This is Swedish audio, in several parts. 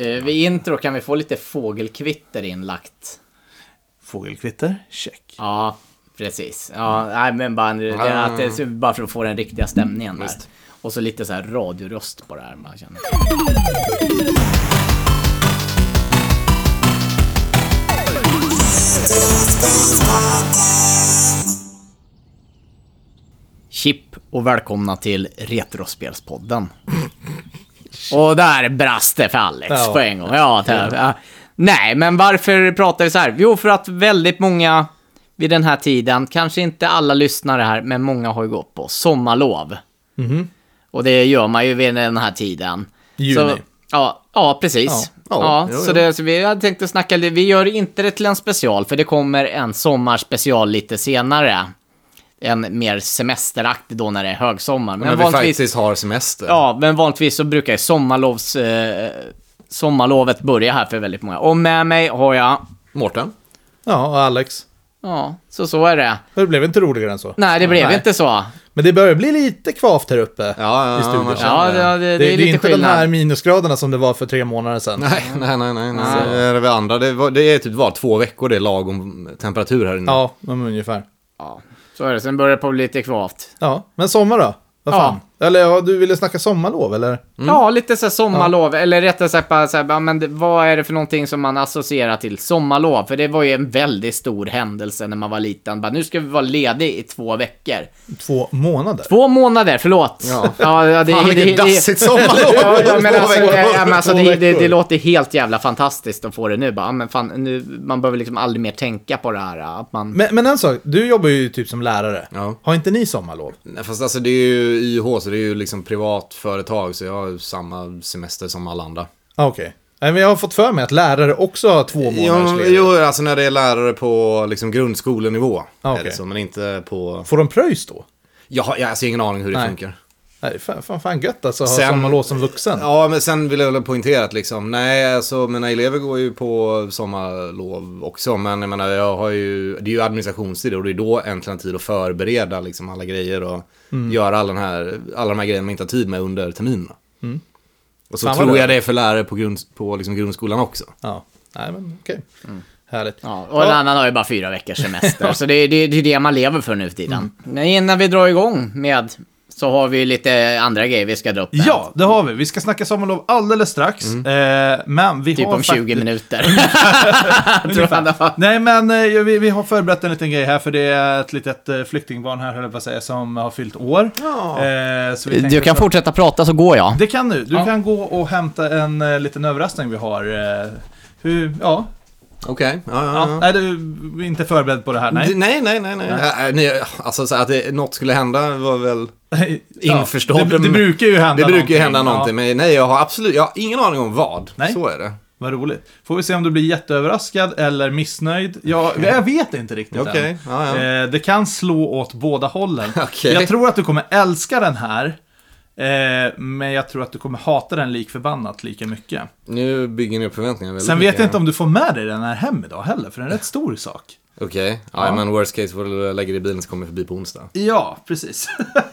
Eh, vid intro kan vi få lite fågelkvitter inlagt. Fågelkvitter, check. Ja, precis. Ja, nej, men bara, det, är att det, bara för att få den riktiga stämningen där. Visst. Och så lite så här radioröst på det här. Man känner. Chip och välkomna till Retrospelspodden. Och där brast det för Alex Ja. på en gång. Ja, ja. Nej, men varför pratar vi så här? Jo, för att väldigt många vid den här tiden, kanske inte alla lyssnare här, men många har ju gått på sommarlov. Och det gör man ju vid den här tiden. Juni. Så, ja, ja, precis. Ja. Ja, Ja, så, det, så vi hade tänkt att snacka lite. Vi gör inte det till en special, för det kommer en sommarspecial lite senare. En mer semesteraktig då när det är högsommar. Men, Men vi vanligtvis, faktiskt har semester. ja, men vanligtvis så brukar ju sommarlovs, eh, sommarlovet börja här för väldigt många. Och med mig har jag, Mårten? Ja, och Alex. ja, så så är det. Det blev inte roligare än så. Nej, det blev Nej. inte så. Men det börjar bli lite kvavt här uppe. Ja, ja, I studion. Ja, det, det, det, det är är lite inte de skillnad. här minusgraderna som det var för tre månader sedan. Nej, nej, nej, nej. nej. Så är det, andra. Det, var, det är typ var två veckor det är lagom temperatur här inne. Ja, men ungefär. Ja, så är det. Sen börjar det på bli lite kvavt. Ja, men sommar då? Vad Ja. fan? Eller ja, du ville snacka sommarlov, eller? Ja, lite så här sommarlov, eller rättare sagt bara så här, ja, men det, vad är det för någonting som man associerar till sommarlov? För det var ju en väldigt stor händelse när man var liten. Bara, nu ska vi vara ledig i två veckor. Två månader? Två månader, förlåt. Ja. ja, ja det, Fan, det, dassigt sommarlov! Ja, ja, men alltså, ja, men alltså det, det, det låter helt jävla fantastiskt att få det nu. Bara, ja, men fan, nu, man behöver liksom aldrig mer tänka på det här. Att man... Men, men en sak, du jobbar ju typ som lärare. Ja. Har inte ni sommarlov? Nej, fast alltså det är ju YH, så det är ju liksom privat företag, så jag har samma semester som alla andra. Ah, Okej. Nej, men jag har fått för mig att lärare också har två månaders Jo, ledighet. jo, alltså när det är lärare på liksom grundskolenivå. Ah, det så, men inte på... Får de pröjs då? Jag har jag har alltså ingen aning hur det Nej. funkar. Nej, fan, fan, fan gött alltså att ha sommarlov som vuxen. Ja, men sen vill jag väl poängtera att liksom, nej, alltså mina elever går ju på sommarlov också, men jag menar, jag har ju, det är ju administrationstid och det är då äntligen tid att förbereda liksom alla grejer och Mm. göra alla, den här, alla de här grejerna man inte har tid med under terminerna. Och så Mm. Fan, vad tror bra. jag det är för lärare på, grund, på liksom grundskolan också. Ja. Nej, men okej. Härligt. Mm. Ja, och en annan har ju bara fyra veckors semester. så det, är- det, det är det man lever för nu för tiden. Men innan vi drar igång med så har vi lite andra grejer vi ska dra upp. Ja, det har vi. Vi ska snacka sommarlov alldeles strax. Eh, men vi Typ har om 20 faktiskt... minuter. Tror jag det var. Nej, men eh, vi, vi har förberett en liten grej här, för det är ett litet eh, flyktingbarn här, höll jag på att säga, som har fyllt år. Ja. Eh, Du kan så- fortsätta prata så går jag. Det kan du. Du Ja. kan gå och hämta en eh, liten överraskning vi har. Eh, hur, ja. Okej, ja, ja, ja. ja. Nej, du är inte förberedd på det här, nej. Nej, nej, nej, nej. Ja, äh, nej alltså så att det, något skulle hända var väl... Införstådd. Det, det brukar ju hända Det brukar ju hända någonting, men nej, jag har absolut, jag har ingen aning om vad. Nej. Så är det. Vad roligt. Får vi se om du blir jätteöverraskad eller missnöjd. Jag, jag vet inte riktigt Okej, än. ja, ja. Eh, det kan slå åt båda hållen. Okej. Jag tror att du kommer älska den här. Eh, men jag tror att du kommer hata den lik förbannat lika mycket. Nu bygger ni upp förväntningarna väldigt Sen vet mycket. jag inte om du får med dig den här hem idag heller, för det är en rätt stor sak. Okej, ja, Ja. men worst case får du lägga det i bilen så kommer jag förbi på onsdag. Ja, precis.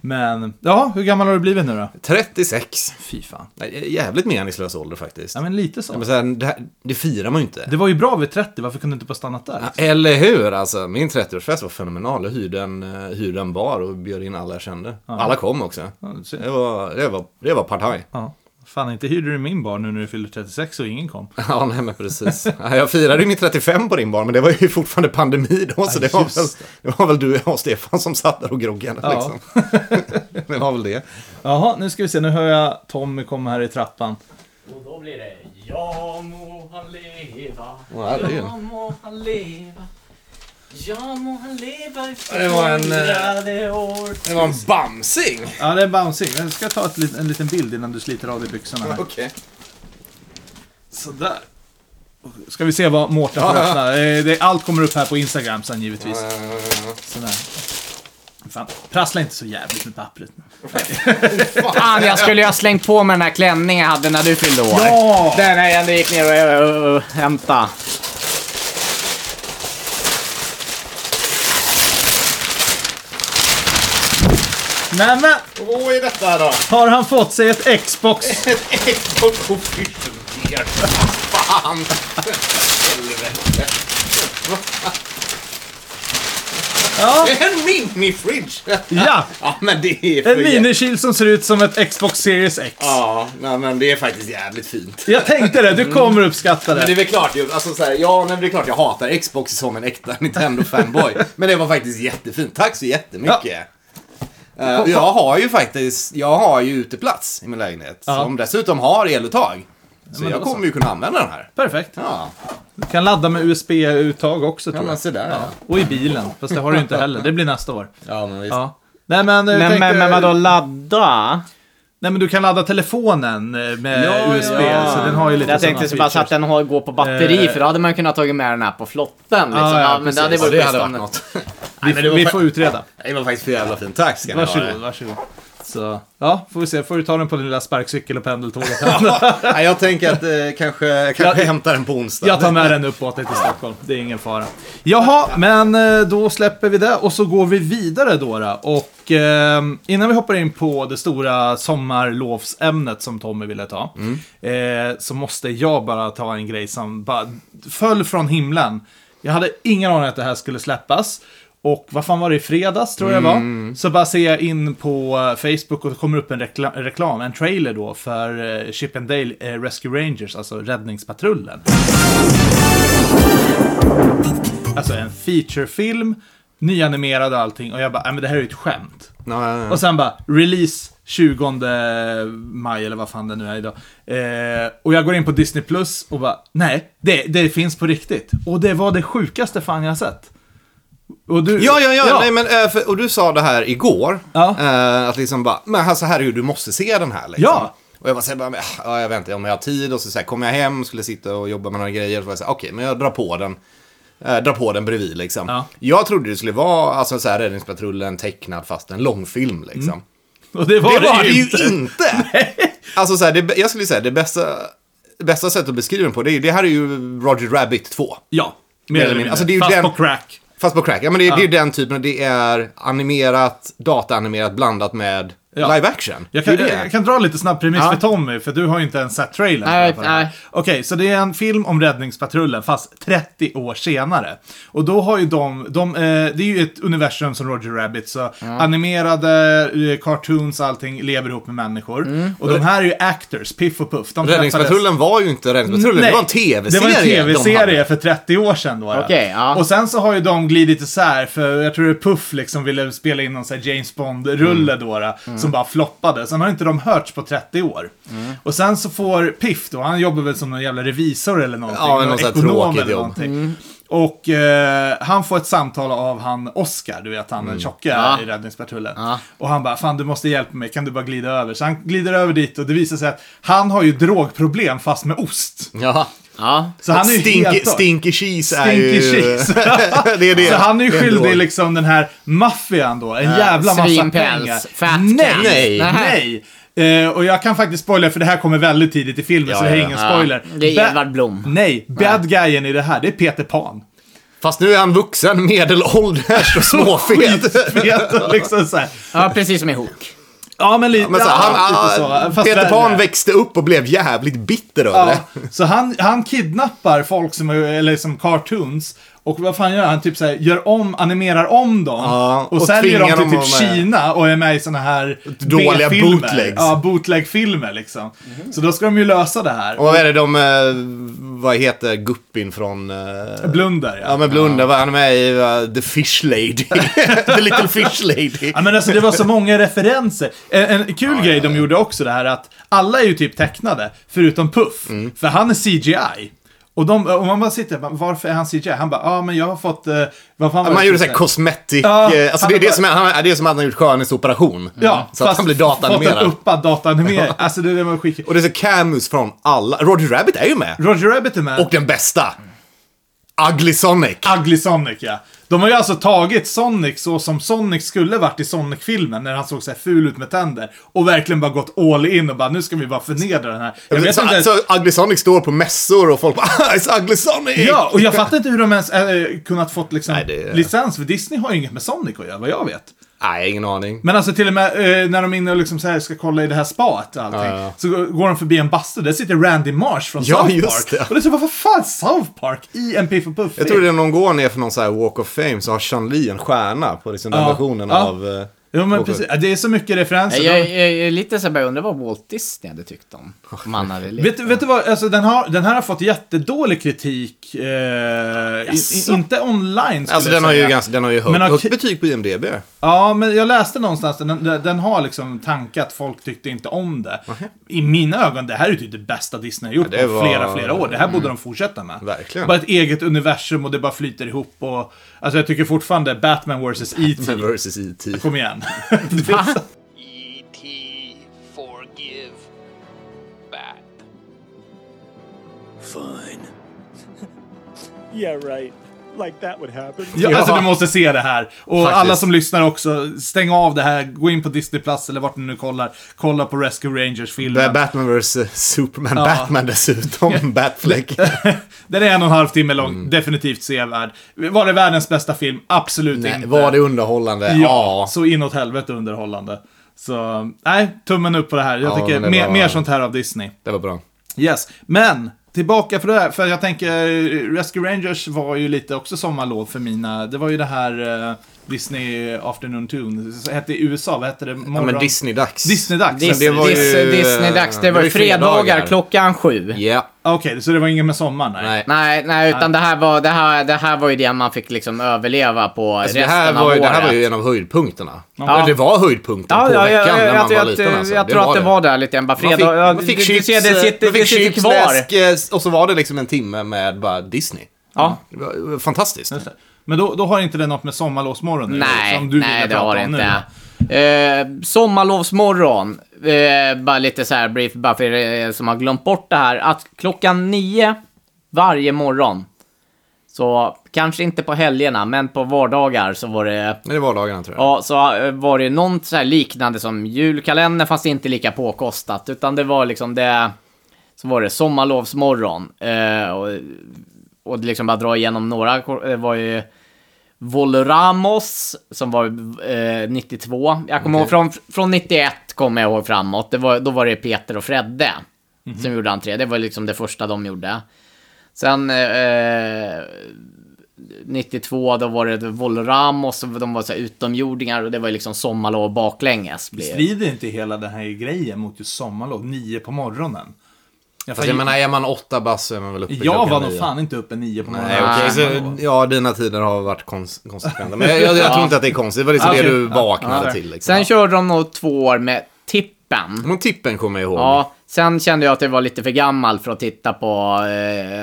men, ja, hur gammal har du blivit nu då? 36. Fy fan. Jävligt meningslös ålder faktiskt. Ja, men lite så. Ja, men så här, det, här, det firar man ju inte. Det var ju bra vid 30, varför kunde du inte bara stannat där? Eller hur? Alltså, min 30-årsfest var fenomenal. Jag hyrde en, eh, hyrde en bar och bjöd in alla jag kände. Alla kom också. Ja. Det var, det var, det var partaj. Ja. Fan, inte hyrde du min bar nu när du fyller 36 och ingen kom. Ja, nej men precis. Ja, Jag firade ju min 35 på din bar, men det var ju fortfarande pandemi då, så Ja, det var, väl, det. var väl du jag och Stefan som satt där och groggade Ja. liksom. Det var väl det. Jaha, nu ska vi se, nu hör jag Tommy komma här i trappan. Och då blir det Ja må han leva, ja må han leva Ja må han leva i Det var en, eh, hundrade år Det var en bamsing. Ja, det är bouncing. Jag ska ta ett, lit- en liten bild innan du sliter av dig byxorna här. Okej. Sådär. Ska vi se vad Mårten får Ja, ja. öppna. Eh, det, allt kommer upp här på Instagram sen givetvis. Sådär. Fan, prassla inte så jävligt med pappret. Fan, jag skulle ju ha slängt på mig den här klänningen jag hade när du fyllde år. Ja! Den när jag gick ner och uh, uh, hämta. Nämen! Vad är detta då? Har han fått sig ett Xbox? Ett Xbox Official. Gear. Fan! Helvete. Ja, En mini-fridge! ja. Ja, men det är En minikyl som ser ut som ett Xbox Series X. Ja, nej, men det är faktiskt jävligt fint. Jag tänkte det, du kommer uppskatta Men det är det. väl klart, alltså så här, ja, nej, men det är klart jag hatar Xbox som en äkta Nintendo-fanboy. men det var faktiskt jättefint. Tack så jättemycket. Eh, jag har ju faktiskt, jag har ju uteplats i min lägenhet. Ja. Som dessutom har eluttag. Så men jag då så. kommer ju kunna använda den här. Perfekt. Ja, Du kan ladda med USB-uttag också ja tror men jag. se där. Ja, Och i bilen, fast det har du ju inte heller. Det blir nästa år. ja men visst. Ja. Nej men, eh, Men, tänkte- men, men vadå, ladda? Nej men du kan ladda telefonen eh, med Ja, USB, ja. så den har ju lite Jag tänkte så bara så att den har, går på batteri, Eh. för då hade man kunnat tagit med den här på flotten. Liksom. Ja, Ja, ja, men det hade varit det bäst hade varit något. Vi, Nej, det vi får utreda. Det var faktiskt för jävla fint. Tack ska ni ha. Varsågod, varsågod. Så, ja, får vi se. Får du ta den på din lilla sparkcykel och pendeltåget. Jag tänker att eh, kanske, kanske Jag- hämtar den på onsdag. Jag tar med den uppåt till Stockholm. Det är ingen fara. Jaha, men eh, då släpper vi det och så går vi vidare då. Och eh, innan vi hoppar in på det stora sommarlovsämnet som Tommy ville ta. Eh, så måste jag bara ta en grej som bara föll från himlen. Jag hade ingen aning att det här skulle släppas. Och vad fan var det i fredags tror jag det var. Så bara ser jag in på eh, Facebook och det kommer upp en rekla reklam, en trailer då för eh, Chip and Dale eh, Rescue Rangers, alltså Räddningspatrullen. Alltså en featurefilm, nyanimerad och allting. Och jag bara, nej men det här är ju ett skämt. Ja, ja, ja. Och sen bara, release 20 maj eller vad fan det nu är idag. Eh, och jag går in på Disney Plus och bara, nej, det, det finns på riktigt. Och det var det sjukaste fan jag har sett. Och du, Ja, ja, ja, Nej, men, eh, för, och du sa det här igår. Ja. Eh, att liksom bara, men alltså herregud, du måste se den här liksom. Ja. Och jag var så här, bara, men, ja, jag vet inte om jag har tid. Och så, så här, kom jag hem, skulle sitta och jobba med några grejer. Så var jag så här, okej, men jag drar på den. Eh, drar på den bredvid liksom. Ja. Jag trodde det skulle vara, alltså så här, Räddningspatrullen tecknad fast en långfilm liksom. och det var Det det, var det ju ju inte. alltså så här, det, jag skulle säga, det bästa, det bästa sättet att beskriva den på, det, är, det här är ju Roger Rabbit 2. Ja, mer eller mindre. Alltså, det är ju Fast den- på crack. Fast på crack. Ja, men det, det är ju den typen. Det är animerat, dataanimerat blandat med Ja. live action. Jag kan, det det. jag kan dra lite snabb premiss Ja. för Tommy, för du har ju inte ens sett trailern. Nej, det nej. Okej, så det är en film om Räddningspatrullen, fast 30 år senare. Och då har ju de, de eh, det är ju ett universum som Roger Rabbit, så animerade eh, cartoons och allting lever ihop med människor. Mm. Och de här är ju actors, Piff och Puff. De Räddningspatrullen var ju inte Räddningspatrullen, det var en Det tv-serie. var en tv-serie för 30 år sedan då. Okej, ja. Och sen så har ju de glidit isär, för jag tror det är Puff liksom ville spela in någon sån här James Bond-rulle Mm. då, då som bara floppade. Sen har inte de hörts på 30 år. Mm. Och sen så får Piff då, han jobbar väl som någon jävla revisor eller någonting. Ja, någon här ekonom eller någonting. Och eh, han får ett samtal av han Oscar, du vet han Mm. tjocka Ja. i Räddningspatrullen. Ja. Och han bara, fan du måste hjälpa mig, kan du bara glida över? Så han glider över dit och det visar sig att han har ju drogproblem fast med ost. Ja. Ja. Så han är ju Stinky, helt stinky cheese är Stinky ju... cheese. det är det. Så han är ju skyldig liksom den här maffian då, en jävla massa pengar. fat nej, nej, Nej. nej. Eh, och jag kan faktiskt spoila, för det här kommer väldigt tidigt i filmen, Ja, så det här är ja, ingen ja. spoiler. Det är Edvard Blom. Nej, bad guyen i det här, det är Peter Pan. Fast nu är han vuxen, medelålders och småfet. Liksom så här. ja, precis som i Hook. Ja, men lite, Men så, ja, han, lite så. han, Peter. Pan växte upp och blev jävligt bitter över det. så han, han kidnappar folk som är, eller som cartoons. Och vad fan gör han? Typ såhär, gör om, animerar om dem. Ja, och, och säljer dem till typ Kina och är med i såna här Dåliga B-filmer. bootlegs. Ja, bootleg-filmer liksom. Så då ska de ju lösa det här. Och vad är det de, eh, vad heter Guppin från... eh, Blunder, ja. Ja men Blunda, var han med i uh, The Fish Lady? The Little Fish Lady. Ja men alltså det var så många referenser. En, en kul grej de gjorde också det här att alla är ju typ tecknade, förutom Puff. Mm. För han är CGI. Och, de, och man bara sitter bara, varför är han CGI? Han bara, ja men jag har fått, eh, vad fan var Man gjorde såhär cosmetic, Ja, eh, alltså det är bara- det som är, han, det är som att han har gjort skönhetsoperation. Ja, så att han blir dataanimerad. Fått en uppad dataanimering. alltså det, det var skitkul. Och det är så camus från alla. Roger Rabbit är ju med. Roger Rabbit är med. Och den bästa. Ugly Sonic. Ugly Sonic, ja. De har ju alltså tagit Sonic så som Sonic skulle varit i Sonic-filmen, när han såg så här ful ut med tänder. Och verkligen bara gått all in och bara, nu ska vi bara förnedra den här. Jag vet så, inte, så Ugly Sonic står på mässor och folk bara "Ah, It's Ugly Sonic! Ja, och jag fattar inte hur de ens äh, kunnat fått liksom Nej, det- licens, för Disney har ju inget med Sonic att göra, vad jag vet. Nej, ingen aning. Men alltså till och med eh, när de är inne och liksom så här ska kolla i det här spat och allting. Ja, ja. Så går- de förbi en bastu, där sitter Randy Marsh från Ja, South just Park. det. Och det är så, vad fan South Park i en Piff och Puff? Jag tror det är någon går ner för någon så här Walk of Fame så har Chun-Li en stjärna på liksom den versionen av... eh, Jo men precis, Ja, det är så mycket referenser. Jag, jag, jag, jag är lite så här, bara undrar vad Walt Disney hade tyckt om. Om han hade. Vet, du- vet du vad, alltså den, har, den här har fått jättedålig kritik. Eh, i, inte online Alltså jag den har, ju ganska, den har ju högt, Men har- högt betyg på IMDB. Ja, men jag läste någonstans, den, den, den har liksom tankat, folk tyckte inte om det. I mina ögon, det här är ju typ det bästa Disney har gjort Ja, på var- flera, flera år. Det här borde de fortsätta med. Verkligen. Bara ett eget universum och det bara flyter ihop och... Alltså jag tycker fortfarande Batman vs. E.T. Versus E.T. Kom igen. Va? E.T. Forgive Bat. Fine. yeah, right. Like that would happen. Ja, alltså du måste se det här. Och Faktiskt. alla som lyssnar också, stäng av det här, gå in på Disney Plus eller vart ni nu kollar. Kolla på Rescue Rangers-filmen. Batman vs Superman. Batman dessutom. Batfleck. Den är en och en halv timme lång, definitivt sevärd. Var det världens bästa film? Absolut Nej, inte. var det underhållande? Ja, Ja. så inåt helvete underhållande. Så, nej, tummen upp på det här. Jag Ja, tycker mer, mer sånt här av Disney. Det var bra. Yes, men tillbaka för det här, för jag tänker Rescue Rangers var ju lite också sommarlov för mina, det var ju det här eh, Disney Afternoon Tune, det hette i USA, vad hette det? Ja, Morgon... men Disney-dags. Disney-dags. Dis, det var ju- dis, Disney-dags. Det det var ju fredagar fredagar. klockan sju. Ja. Okej, så det var inget med sommaren? Nej. Nej. Nej, nej, utan det här, var, det, här, det här var ju det man fick liksom överleva på Alltså, resten det, här av var, ju- året. det här var ju en av höjdpunkterna. Ja. Det var höjdpunkten Ja, på ja, veckan ja, när jag, man var liten. Alltså. jag tror att det var där lite grann. Bara Man fick, man fick du- du chips, ser, det sitter, man fick det sitter chips, kvar. läsk, eh, och så var det liksom en timme med bara Disney. Ja. Det var det var fantastiskt. Det. Men då, då har inte det något med sommarlovsmorgon nu, Nej, som du nej det har det nu, inte. då. Eh, sommarlovsmorgon. Eh, bara lite så här brief, bara för er som har glömt bort det här. Att klockan nio varje morgon. Så kanske inte på helgerna, men på vardagar så var det... Det var dagarna tror jag. Ja, så eh, var det något så här liknande som julkalender, fast inte lika påkostat. Utan det var liksom det... Så var det sommarlovsmorgon. Eh, och, och liksom bara dra igenom några. Det var ju... Volramos, som var eh, 92. Jag kommer ihåg från, från 91 kommer jag ihåg framåt. Det var, då var det Peter och Fredde som gjorde entré. Det var liksom det första de gjorde. Sen eh, 92, då var det Volramos, de var så här utomjordingar och det var liksom sommarlov baklänges. Blev. Strider inte hela den här grejen mot just sommarlov, nio på morgonen? Jag, Fast jag menar, är man åtta bass så är man väl uppe jag var nog nio. fan inte uppe nio på morgonen. Nej, okej. Så, ja, dina tider har varit kons konsekventa. Men jag, jag, jag tror inte att det är konstigt. Det var liksom Okej. det du Ja. vaknade Ja. till. Liksom. Sen körde de nog två år med Tippen. Men tippen kommer jag ihåg. Ja, sen kände jag att jag var lite för gammal för att titta på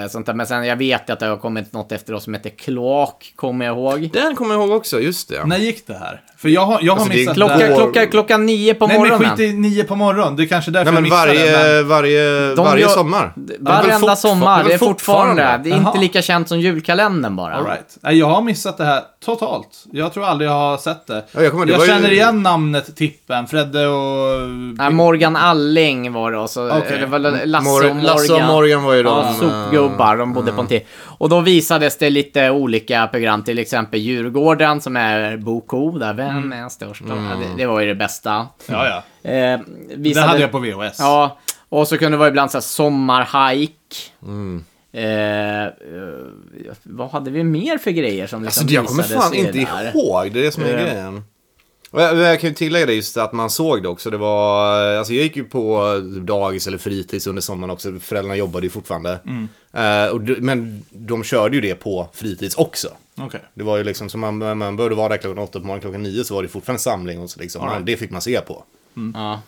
eh, sånt där. Men sen jag vet att det har kommit något efter oss som heter Kloak, kommer jag ihåg. Den kommer jag ihåg också, just det. När gick det här? För jag har, jag har Alltså, det är missat Klocka, det klocka, klockan nio på Nej men morgonen. skit i nio på morgonen. Det är kanske därför Nej, men jag missade varje, det. Men... varje, De varje gör- sommar. Varenda Men sommar, det är fortfarande. Det är inte lika känt som julkalendern bara. All right. Nej, Jag har missat det här totalt. Jag tror aldrig jag har sett det. Ja, jag kommer- det jag var ju- känner igen namnet Tippen, Fredde och... Nej, Morgan Alling var det och så det var Lasse och Mor- Morgan. Lasse och Morgan var ju de, Ja, sopgubbar. De bodde på en till. Och då visades det lite olika program, till exempel Djurgården som är Boko, där vem är störst? Ja, Det, det var ju det bästa. Ja, ja. Eh, Det visade, hade jag på VHS. Ja, och så kunde det vara ibland så här sommarhike. Mm. Eh, eh, vad hade vi mer för grejer som liksom Alltså, jag kommer fan inte det där? ihåg. Det är det som är Eh. grejen. Och jag, jag kan ju tillägga det just att man såg det också. Det var, alltså jag gick ju på dagis eller fritids under sommaren också. Föräldrarna jobbade ju fortfarande. Mm. Eh, och, men de körde ju det på fritids också. Okej. Det var ju liksom som man, man började vara där klockan åtta på morgonen, klockan nio så var det fortfarande samling och så liksom. Right. Det fick man se på. Ja.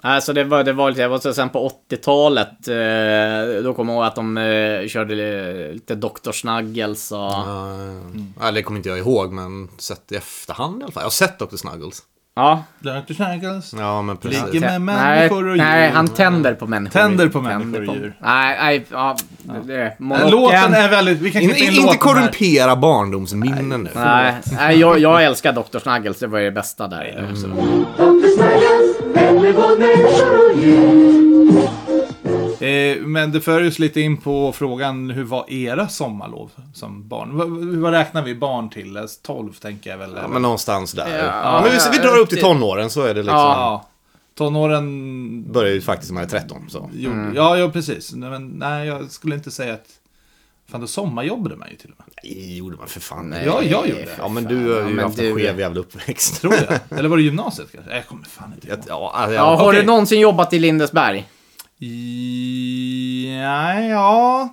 Alltså det var, det var lite, det var så sen på 80-talet, eh, då kommer jag ihåg att de eh, körde li- lite Dr. Snuggles och... Uh, det kommer inte jag ihåg, men sett i efterhand i alla fall. Jag har sett Dr. Snuggles. Ja. Dr. Snuggles. Ja, men precis. Ligger med nej, människor och djur. nej, han tänder på människor. Tänder på människor och djur. Nej, nej, ja. Det, monoken- Låten är väldigt... Vi kan In, in in, inte korrumpera barndomsminnen nu. Nej, nej jag, jag älskar Dr. Snuggles, det var det bästa där. Så. Dr. Snuggles, både människor och djur. Eh, men det för oss lite in på frågan, hur var era sommarlov som barn? Vad, vad räknar vi barn till? Eh, 12 tänker jag väl. Ja, men någonstans där. Ja, men vi, vi drar upp till tonåren så är det liksom. Ja. Tonåren Börjar ju faktiskt när man är 13. Så. gjorde, ja, ja, precis. Nej, men, nej, jag skulle inte säga att... Fan, då sommarjobbade man ju till och med. Nej, gjorde man för fan. Nej. Ja, jag gjorde det. Ja, men du har Ja, ju men haft en skev jävla uppväxt. Tror jag. Eller var det gymnasiet kanske? Jag kommer fan inte ihåg. Ja, alltså, Ja, har okej. du någonsin jobbat i Lindesberg? Nej, ja.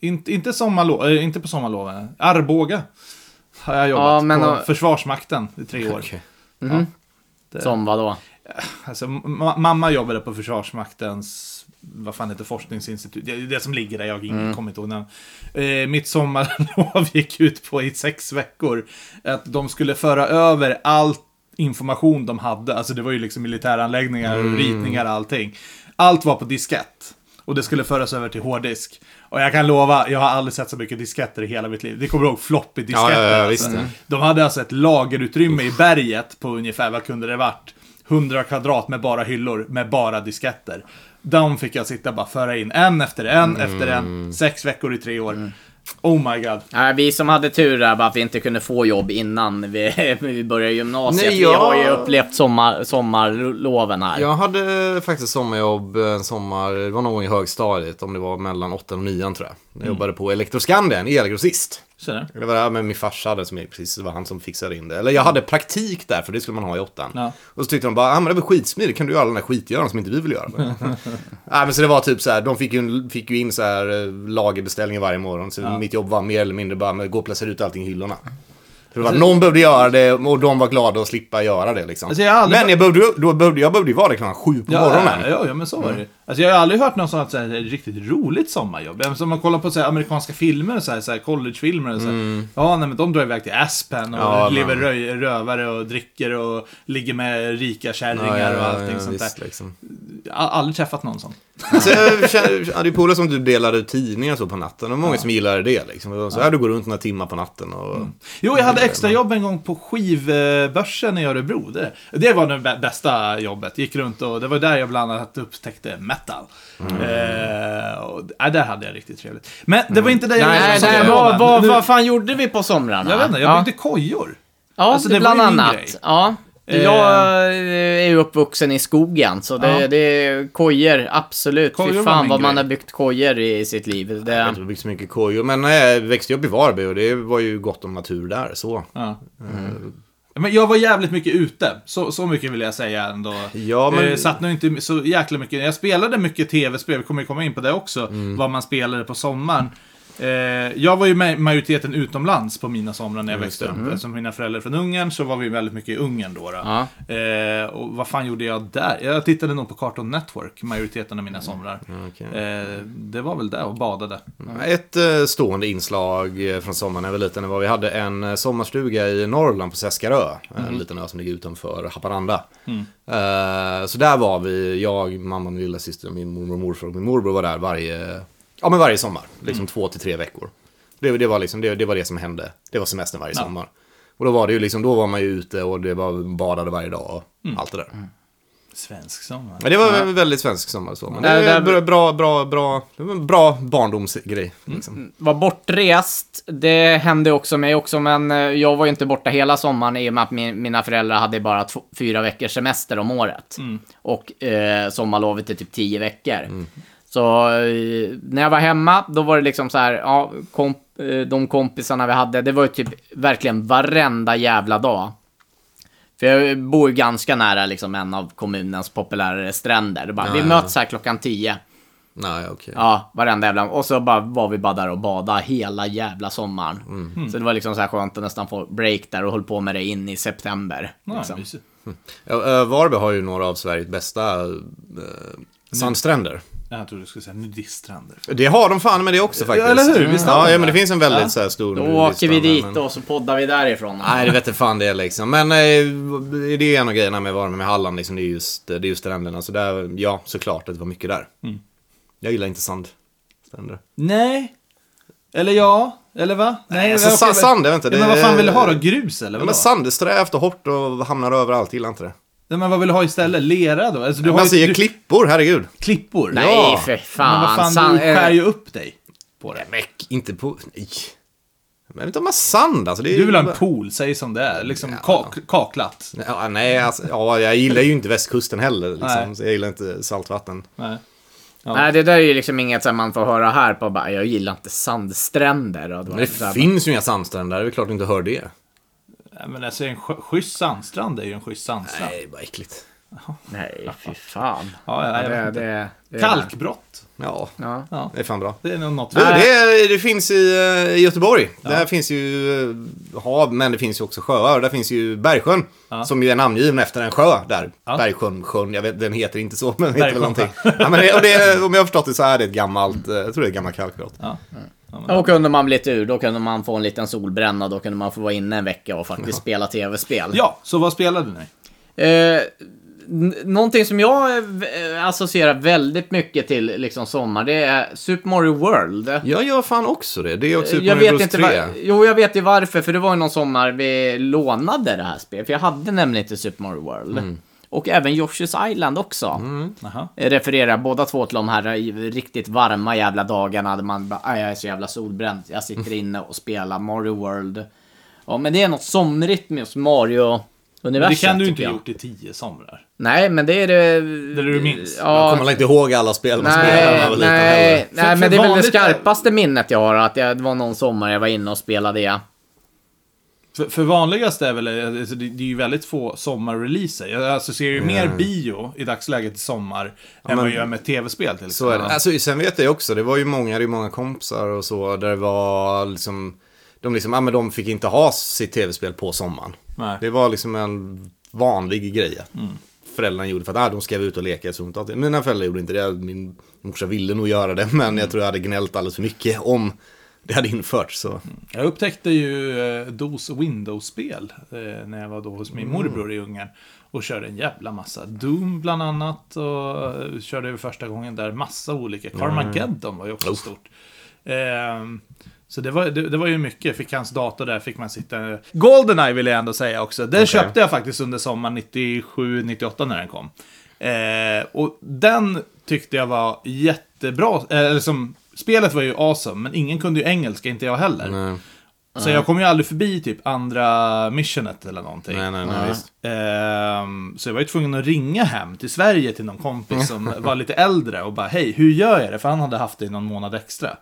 Inte, inte, sommarlov, äh, inte på sommarloven. Arboga har jag jobbat Ja, men på då- Försvarsmakten i tre år. Okej. Det- Som vad då? Alltså, ma- mamma jobbade på Försvarsmaktens, vad fan heter forskningsinstitut, det, det som ligger där, jag mm. kommer inte ihåg namn. Eh, mitt sommarlov gick ut på i sex veckor att de skulle föra över all information de hade, alltså det var ju liksom militäranläggningar och ritningar och allting. Allt var på diskett. Och det skulle föras över till hårddisk. Och jag kan lova, jag har aldrig sett så mycket disketter i hela mitt liv. Det kommer ihåg floppy disketter. Ja, ja, ja, alltså. De hade alltså ett lagerutrymme i berget på ungefär, vad kunde det varit? 100 kvadrat med bara hyllor med bara disketter. De fick jag sitta och bara föra in en efter en efter en. Sex veckor i tre år. Oh my god. Nej, vi som hade tur där, bara att vi inte kunde få jobb innan vi, vi började gymnasiet. Nej, Vi ja. har ju upplevt sommar, sommarloven här. Jag hade faktiskt sommarjobb en sommar, det var någon gång i högstadiet, om det var mellan 8 och 9 tror jag. Jag jobbade på Elektroskandia, en elgrossist. Så där. Det var där med min farsa hade som är precis, det var han som fixade in det. Eller jag hade praktik där, för det skulle man ha i åttan. Ja. Och så tyckte de bara, ah, men det var skitsmidigt, kan du göra alla den här skitgöran som inte vi vill göra. Nej, men så det var typ så här, de fick ju, fick ju in så här eh, lagerbeställningar varje morgon. Så mitt jobb var mer eller mindre bara gå och placera ut allting i hyllorna. Det var, någon behövde göra det och de var glada att slippa göra det liksom. Alltså, jag aldrig- Men jag behövde, då behövde, jag behövde vara där klockan sju på Ja, morgonen. ja, ja, men så var det. Alltså, jag har aldrig hört något sånt så här, riktigt roligt sommarjobb. Alltså, om man kollar på så här, amerikanska filmer, och så här, så här, collegefilmer. Och så här, Ja, nej, men de drar iväg till Aspen och Ja, lever rö- rövare och dricker och ligger med rika kärringar och allting sånt visst, där. liksom. Jag har aldrig träffat någon sån. Så jag hade ju polare som du delade ut tidningar så på natten. Och många som gillade det liksom. Så här, du går runt några timmar på natten och... Jo, jag hade extra jobb en gång på skivbörsen i Örebro. Det, det var det bä- bästa jobbet. Gick runt och det var där jag bland annat upptäckte metal. Eh, och, ja, där hade jag riktigt trevligt. Men det var inte det jag Nej, nej, vad, vad, vad fan gjorde vi på somrarna? Jag vet inte, ja. jag byggde kojor. Ja, Alltså, det bland annat. Ja. Eh. Jag är ju uppvuxen i skogen, så det, Ja. det är kojor, absolut. Kojor Fy fan vad man grej. har byggt kojor i sitt liv. Jag vet Det, inte, det byggt så mycket kojor. Men nej, jag växte upp i Varberg och det var ju gott om natur där. Så. Ja. Men jag var jävligt mycket ute. Så, så mycket vill jag säga ändå. Ja, men- Eh, satt nog inte så jäkla mycket. Jag spelade mycket tv-spel, vi kommer ju komma in på det också. Mm. Vad man spelade på sommaren. Eh, jag var ju med majoriteten utomlands på mina somrar när jag Just växte upp. Eftersom mina föräldrar är från Ungern så var vi väldigt mycket i Ungern då. då. Ja. Eh, och vad fan gjorde jag där? Jag tittade nog på Cartoon Network majoriteten av mina somrar. okej. Eh, det var väl där och badade. Ett eh, stående inslag eh, från sommaren när jag var liten var vi hade en eh, sommarstuga i Norrland på Seskarö. En liten ö som ligger utanför Haparanda. Eh, så där var vi, jag, mamma, min lilla syster, min mormor och morfar och min morbror var där varje, ja, men varje sommar. Liksom två till tre veckor. Det, det, var liksom, det, det var det som hände. Det var semestern varje sommar. Och då var det ju liksom, då var man ju ute och det var badade varje dag och allt det där. Svensk sommar. Men det var en väldigt svensk sommar så. Men det är där- bra, bra, bra, det var en bra barndomsgrej. Liksom. var bortrest, det hände också mig också, men eh, jag var ju inte borta hela sommaren i och med att min, mina föräldrar hade bara två, fyra veckors semester om året. Och eh, sommarlovet är typ tio veckor. Så eh, när jag var hemma, då var det liksom så här, ja, komp, eh, de kompisarna vi hade, det var ju typ verkligen varenda jävla dag. För jag bor ju ganska nära liksom en av kommunens populärare stränder. Det bara, vi ja. möts här klockan tio. Nej, okej. Ja, varenda jävla... Och så bara var vi bara där och badade hela jävla sommaren. Mm. Så det var liksom så här skönt att nästan få break där och höll på med det in i september. Ja, Liksom. mysigt. Ja, Varberg har ju några av Sveriges bästa äh, sandstränder. Jag trodde du skulle säga nudiststränder. Det har de fan med det också faktiskt. eller hur? Visst ja, ja, det? men det finns en väldigt Ja. så här stor Då åker vi dit men- och så poddar vi därifrån. Nej, det vet inte fan det liksom. Men eh, det är en av grejerna med Varberg med Halland, liksom, det är just, det är just stränderna. Så där, ja, såklart att det var mycket där. Mm. Jag gillar inte sandstränder. Nej. Eller ja. Eller va? Nej, alltså, okej, sa- sand, jag vet inte, Ja, men det- vad fan vill du ha då? Grus eller Ja, men sand är strävt och hårt och hamnar överallt, gillar inte det. Nej, men vad vill du ha istället? Lera då? Alltså, du har Man ju, säger du, klippor, herregud. klippor. Nej, Ja. för Men fan. vad fan, San- du skär eh, ju upp dig på det. Men inte på... Nej. Men inte med sand alltså. Det är Du vill ha en pool, säg som det är. Liksom Ja. kak, kaklat. Ja, nej, alltså, ja, jag gillar ju inte västkusten heller. Nej. Liksom, så jag gillar inte saltvatten. Nej. Nej, det där är ju liksom inget som man får höra här på bara, jag gillar inte sandstränder. Och Men det så här, finns ju inga sandstränder, det är väl klart du inte hör det. Nej, Men alltså en sch- schysst sandstrand är ju en schysst sandstrand. Nej, bara äckligt. Nej, fy fan. Ja, ja, det, det, det, Kalkbrott. Ja, Ja. Ja, det är fan bra. det är något. Du, det, det finns i, eh, i Göteborg. Där finns ju eh, hav, men det finns ju också sjöar. Där finns ju Bergsjön. Ja. Som ju är namngiven efter en sjö där. Ja. Bergsjön, sjön, jag vet, den heter inte så, men den heter väl någonting. Ja, men det, och det, om jag har förstått det så är det ett gammalt, eh, jag tror det är ett gammalt kalkbrott. Ja. Då kunde man bli tur, då kunde man få en liten solbränna, då kunde man få vara inne en vecka och faktiskt spela tv-spel. ja, så vad spelade ni? Eh, någonting som jag eh, associerar väldigt mycket till liksom sommar, det är Super Mario World. Jag gör fan också det. Det är också Super jag Mario Bros. inte 3. var... Jo, jag vet ju varför, för det var ju någon sommar vi lånade det här spelet. För jag hade nämligen inte Super Mario World. Mm. Och även Yoshi's Island också. Jaha. Jag refererar båda två till de här riktigt varma jävla dagarna där man bara, "Aj, jag är så jävla solbränd. Jag sitter inne och spelar Mario World. Ja, men det är något somrigt med Mario. Men Universet, det kan du inte ha jag. gjort i tio somrar. Nej, men det är det... Det är det du minns. Jag Ja, kommer inte ihåg alla spel man spelade när nej, man var liten nej, heller. nej, För- men för det är väl det skarpaste minnet jag har. Att jag, det var någon sommar jag var inne och spelade det. För, för vanligast är väl, alltså, det, det är ju väldigt få sommarreleaser. Jag associerar ju mer bio i dagsläget till sommar än men- vad jag gör med tv-spel till Så är det. Alltså, sen vet jag också, det var ju många, det är många kompisar och så, där det var liksom, de liksom, ja men de fick inte ha sitt tv-spel på sommaren. Nej. Det var liksom en vanlig grej. Föräldrarna gjorde för att ah, de ska ut och leka. Så inte alltid. Mina föräldrar gjorde inte det. Min morsa ville nog göra det, men jag tror jag hade gnällt alldeles för mycket om det hade införts. Så. Jag upptäckte ju eh, DOS Windows-spel eh, när jag var då hos Mm. min morbror i Ungern. Och körde en jävla massa. Doom bland annat. Och eh, körde första gången där massa olika. Carmageddon var ju också stort. Ehm, så det var, det, det var ju mycket. Fick hans dator där, fick man sitta... Goldeneye vill jag ändå säga också. Den köpte jag faktiskt under sommaren 97-98 när den kom. Eh, och den tyckte jag var jättebra. Eller som, spelet var ju awesome, men ingen kunde ju engelska, inte jag heller. Nej, Så jag kom ju aldrig förbi typ andra missionet eller någonting. nej, nej, nej visst. Ehm, så jag var ju tvungen att ringa hem till Sverige till någon kompis som var lite äldre och bara hej, hur gör jag det? För han hade haft det i någon månad extra.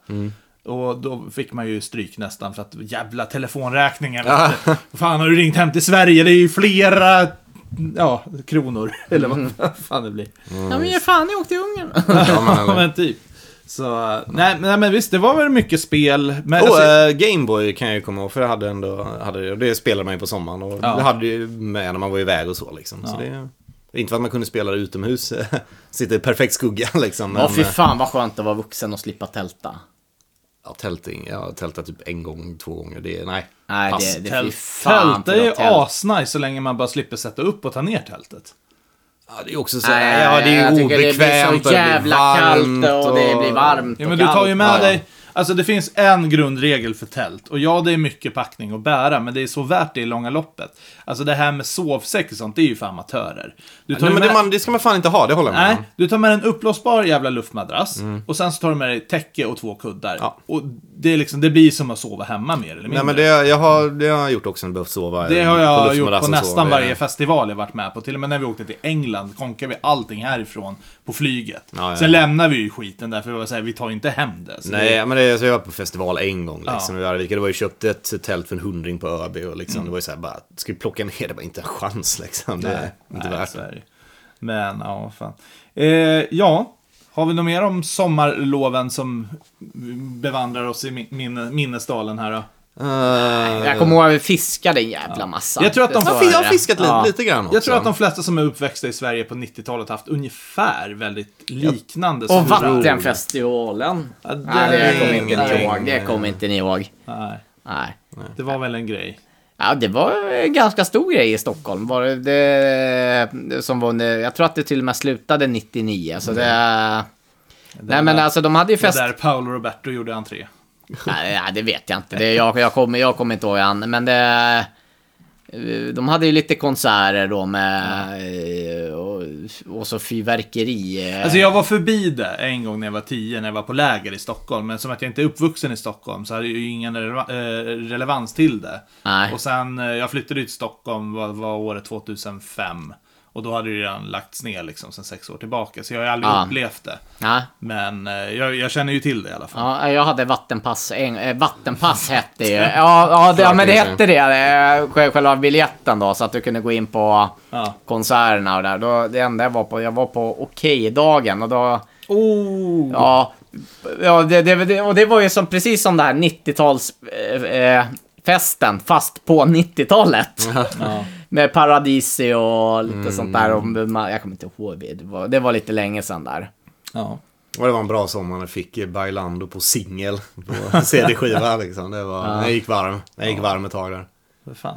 Och då fick man ju stryk nästan för att jävla telefonräkningen. Fan har du ringt hem till Sverige? Det är ju flera ja, kronor. Eller vad fan det blir. Ja, men ge fan, jag åkte till Ungern. Ja, men typ. Så, nej, nej men visst, det var väl mycket spel. Men, Och alltså, eh, Gameboy kan jag ju komma ihåg, för jag hade ändå, hade det, spelade man ju på sommaren. Och Ja. det hade ju med när man var iväg och så liksom. Så Ja. det, inte för att man kunde spela det utomhus, sitta i perfekt skugga liksom. Ja, fy eh, fan vad skönt att vara vuxen och slippa tälta. ja, tälting, jag har tältat typ en gång, två gånger. Det är, nej. Nej, Pass. det, det fy tält, fan tält är ju asnice så länge man bara slipper sätta upp och ta ner tältet. Ja, det är också så, Nej, ja det är ju obekvämt Det blir och så det blir jävla varmt kallt och det blir varmt Ja, och men du tar ju med Ja, ja. dig, alltså det finns en grundregel för tält. Och ja, det är mycket packning att bära, men det är så värt det i långa loppet. Alltså det här med sovsäck och sånt, det är ju för amatörer. Du tar Nej, men det, man, det ska man fan inte ha, det håller jag med Nej, du tar med en uppblåsbar jävla luftmadrass. Och sen så tar du med dig täcke och två kuddar. Mm. Ja. Och det, är liksom, det blir som att sova hemma mer eller mindre. Nej men det, jag har, det har jag gjort också när jag behövt sova. Det har jag gjort på och så. nästan varje festival jag varit med på. Till och med när vi åkte till England konkade vi allting härifrån på flyget. Ja, ja, Sen ja. lämnade vi ju skiten där, för vi var så här, vi tar inte hem det. Nej, det, men det, så jag var på festival en gång Ja. liksom, i Arvika. Det var ju köpt ett tält för en hundring på ÖB och liksom, Mm. det var ju så här bara, ska vi plocka ner det? var inte en chans liksom. Det är inte nej, värt. Men, ja, fan. Eh, ja, har vi något mer om sommarloven som bevandrar oss i min, min, minnesdalen här då? Eh, Jag kommer ihåg att vi fiskade en jävla massa. Jag tror att de- jag, har fiskat lite, Ja. lite grann också. Jag tror att de flesta som är uppväxta i Sverige på 90-talet haft ungefär väldigt liknande. Och. Vattenfestivalen. Ja, det Nej, kommer inte ni ihåg. Det kommer inte ni ihåg. Nej, Nej. det var väl en grej. Ja, det var en ganska stor grej i Stockholm. Var det, det som var, jag tror att det till och med slutade 99. Så det... Nej men alltså de hade ju Det fest... där Paolo Roberto gjorde entré. Nej, nej, det vet jag inte. Det, jag, jag, kommer, jag kommer inte ihåg han. Men det... eh, de hade ju lite konserter då med... eh, Och, och så fyrverkeri. eh. Alltså jag var förbi det en gång när jag var tio, när jag var på läger i Stockholm. Men som att jag inte är uppvuxen i Stockholm så hade jag ju ingen releva- relevans till det. Nej. Och sen, jag flyttade till Stockholm, var, var året 2005. Och då hade det ju redan lagts ner liksom sen sex år tillbaka. Så jag har aldrig Ja. upplevt det. Ja. Men eh, jag, jag känner ju till det i alla fall. Ja, jag hade vattenpass. En, eh, vattenpass hette ju. Ja, ja, det, ja, men det hette det. eh, själv- Själva biljetten då, så att du kunde gå in på Ja. konserterna och där. Då, det enda jag var på, jag var på Okej-dagen och då... Oh! Ja, ja det, det, och det var ju som, precis som det här 90-tals... Eh, eh, festen, fast på 90-talet. Med Paradisi och lite sånt där. Och jag kommer inte ihåg, det var, det var lite länge sedan där. Ja. Och det var en bra sommar när jag fick Bailando på singel på CD-skiva liksom. Det var, Jag gick varm. Jag gick varm ett tag där. För fan.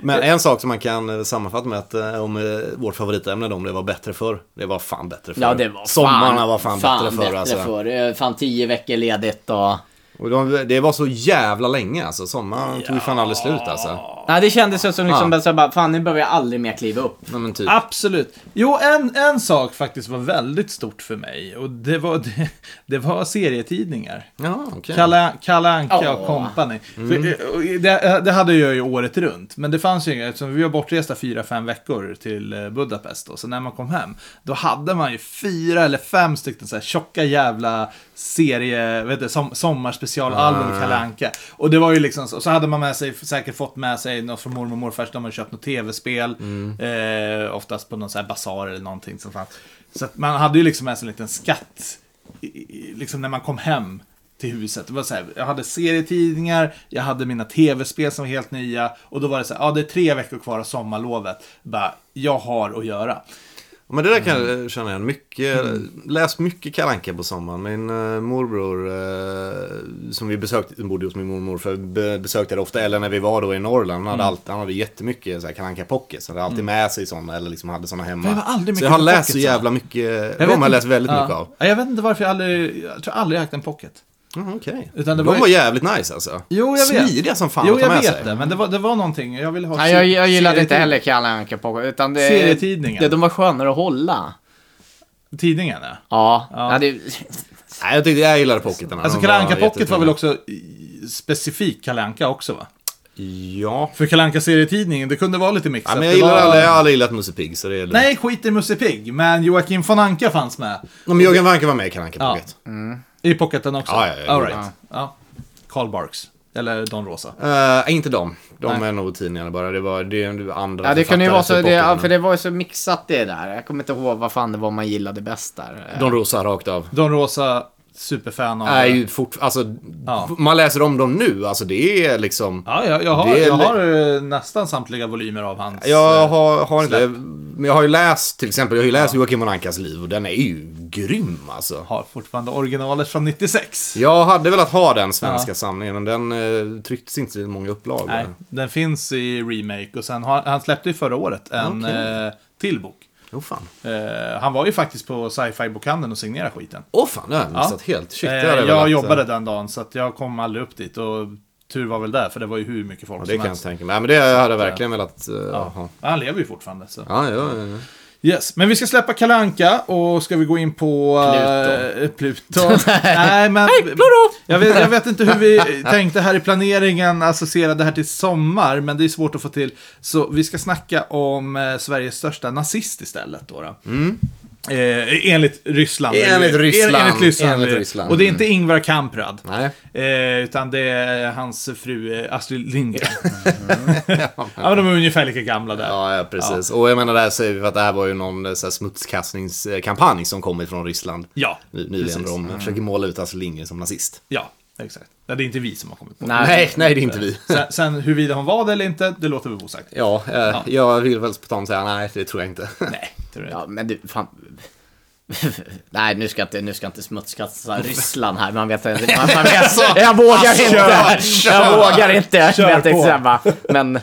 Men en sak som man kan eh, sammanfatta med att eh, om eh, vårt favoritämne då, om det var bättre förr. Det var fan bättre förr. Ja, det var Sommarna var fan, bättre förr bättre alltså. förr. Eh, Fan tio veckor ledigt och... Och de, det var så jävla länge alltså. Sommaren tog ju fan aldrig slut alltså. Nej, det kändes som liksom, Ja. så bara, fan nu behöver jag aldrig mer kliva upp. Nej, men typ. Absolut. Jo, en, en sak faktiskt var väldigt stort för mig. Och det var, det, det var serietidningar. Ja, okej. Kalle, Kalle Anka Ja. och company. För, eh, det, det hade jag ju året runt. Men det fanns ju inga, eftersom vi var bortresta fyra, fem veckor till eh, Budapest då. Så när man kom hem, då hade man ju fyra eller fem stycken så här tjocka jävla serie, vet du, som, sommarspecialalbum Kalle Anka. Och det var ju liksom så, så hade man med sig, säkert fått med sig något från mormor och morfar, de hade köpt något tv-spel. Eh, oftast på någon så här basar eller någonting som fanns. Så att man hade ju liksom med sig en liten skatt, i, i, liksom när man kom hem till huset. Det var så här, jag hade serietidningar, jag hade mina tv-spel som var helt nya. Och då var det så här, ja det är tre veckor kvar av sommarlovet. Bara, jag har att göra. Men det där kan Mm. jag känna igen. Mycket, Läst mycket Kalle Anka på sommaren. Min uh, morbror, eh, som vi besökte, bodde hos min mormor, för be, besökte det ofta. Eller när vi var då i Norrland. Han hade, Mm. alltid, han hade jättemycket så här, Kalle Anka pockets. Han hade alltid med sig sådana, eller liksom hade sådana hemma. Jag så jag har läst så jävla mycket. Jag de har jag läst väldigt ja. mycket av. Ja, Jag vet inte varför jag aldrig, jag tror aldrig jag ägt en pocket. Mm, Okej. Utan det De var var jävligt nice alltså. Jo, jag vet. Smidiga som fan Jo, att ta jag vet sig. det, men det var, det var någonting. Jag ville ha Nej, jag, jag gillade inte heller Kalle Anka på utan det, Serietidningar. Det, de var skönare att hålla. Tidningarna. Ja, Ja. ja. det, Nej, jag tyckte jag gillade pocketarna. Alltså Kalle Anka var Pocket var väl också specifikt Kalle Anka också va? Ja. För Kalle Anka serietidningen, det kunde vara lite mixat. ja men jag gillar var- aldrig, jag har aldrig gillat Musse Pigg, så det är. Nej, skit i Musse Pigg, men Joakim von Anka fanns med. Men Jörgen Wanke var med i Kalle Anka Ja. Pocket. I pocketen också? Ja, ja, ja, All right. ja. Carl Barks. Eller Don Rosa. Eh, inte de. De Nej. är nog tidningarna bara. Det var det är andra ja, det kunde ju vara så, det, ja, för det var ju så mixat det där. Jag kommer inte ihåg vad fan det var man gillade bäst där. Don Rosa rakt av. Don Rosa, superfan av... Är ju fort, alltså, Ja. man läser om dem nu, alltså det är liksom... Ja, jag, jag, har, är jag har eh, nästan samtliga volymer av hans... Jag eh, har, har inte, men jag har ju läst, till exempel, jag har ju läst Joakim von Ankas liv och den är ju grym alltså. har fortfarande originalet från 96. Jag hade velat ha den svenska Ja. samlingen, men den eh, trycktes inte i många upplagor. Nej, den finns i remake och sen har han släppte ju förra året en Okej. eh, till bok. Fan. Eh, han var ju faktiskt på sci-fi bokhandeln och signerade skiten. Åh fan, det har jag Ja. missat helt. Shit, Eh, det jag eh, jobbade den dagen så jag kom aldrig upp dit och tur var väl där för det var ju hur mycket folk Ja, det som kan jag helst. tänka mig. Men det hade jag verkligen velat eh, Ja. ha. Han lever ju fortfarande. Så. Ja, ja, ja, ja. Yes, men vi ska släppa Kalanka och ska vi gå in på... Pluto. eh, Pluto. Nej, men... Jag vet, jag vet inte hur vi tänkte här i planeringen associera det här till sommar, men det är svårt att få till. Så vi ska snacka om eh, Sveriges största nazist istället då. då. Eh, enligt Ryssland. Mm. Enligt Ryssland. Enligt Ryssland. Enligt Ryssland. Och det är inte Ingvar Kamprad. Nej. Eh, utan det är hans fru eh, Astrid Lindgren. ja, men de är ungefär lika gamla där. Ja, ja, precis. Och jag menar, där säger vi för att det här var ju någon eh, så här, smutskastningskampanj som kom ifrån Ryssland. Ja, ny- Nyligen. precis. De försöker måla ut Astrid Lindgren som nazist. Ja, exakt. Ja, det är inte vi som har kommit på. Nej. Nej, nej, det är inte vi. Sen, sen huruvida hon var det eller inte, det låter vi vara osagt. Ja, eh, jag vill väl spontant säga nej, det tror jag inte. Nej, tror jag Ja, men du, fan. Nej, nu ska jag inte, nu ska jag inte smutskasta Ryssland här. Man vet inte. Man, man vet, jag vågar inte. Jag vågar inte. Kör men jag tänkte på. bara, men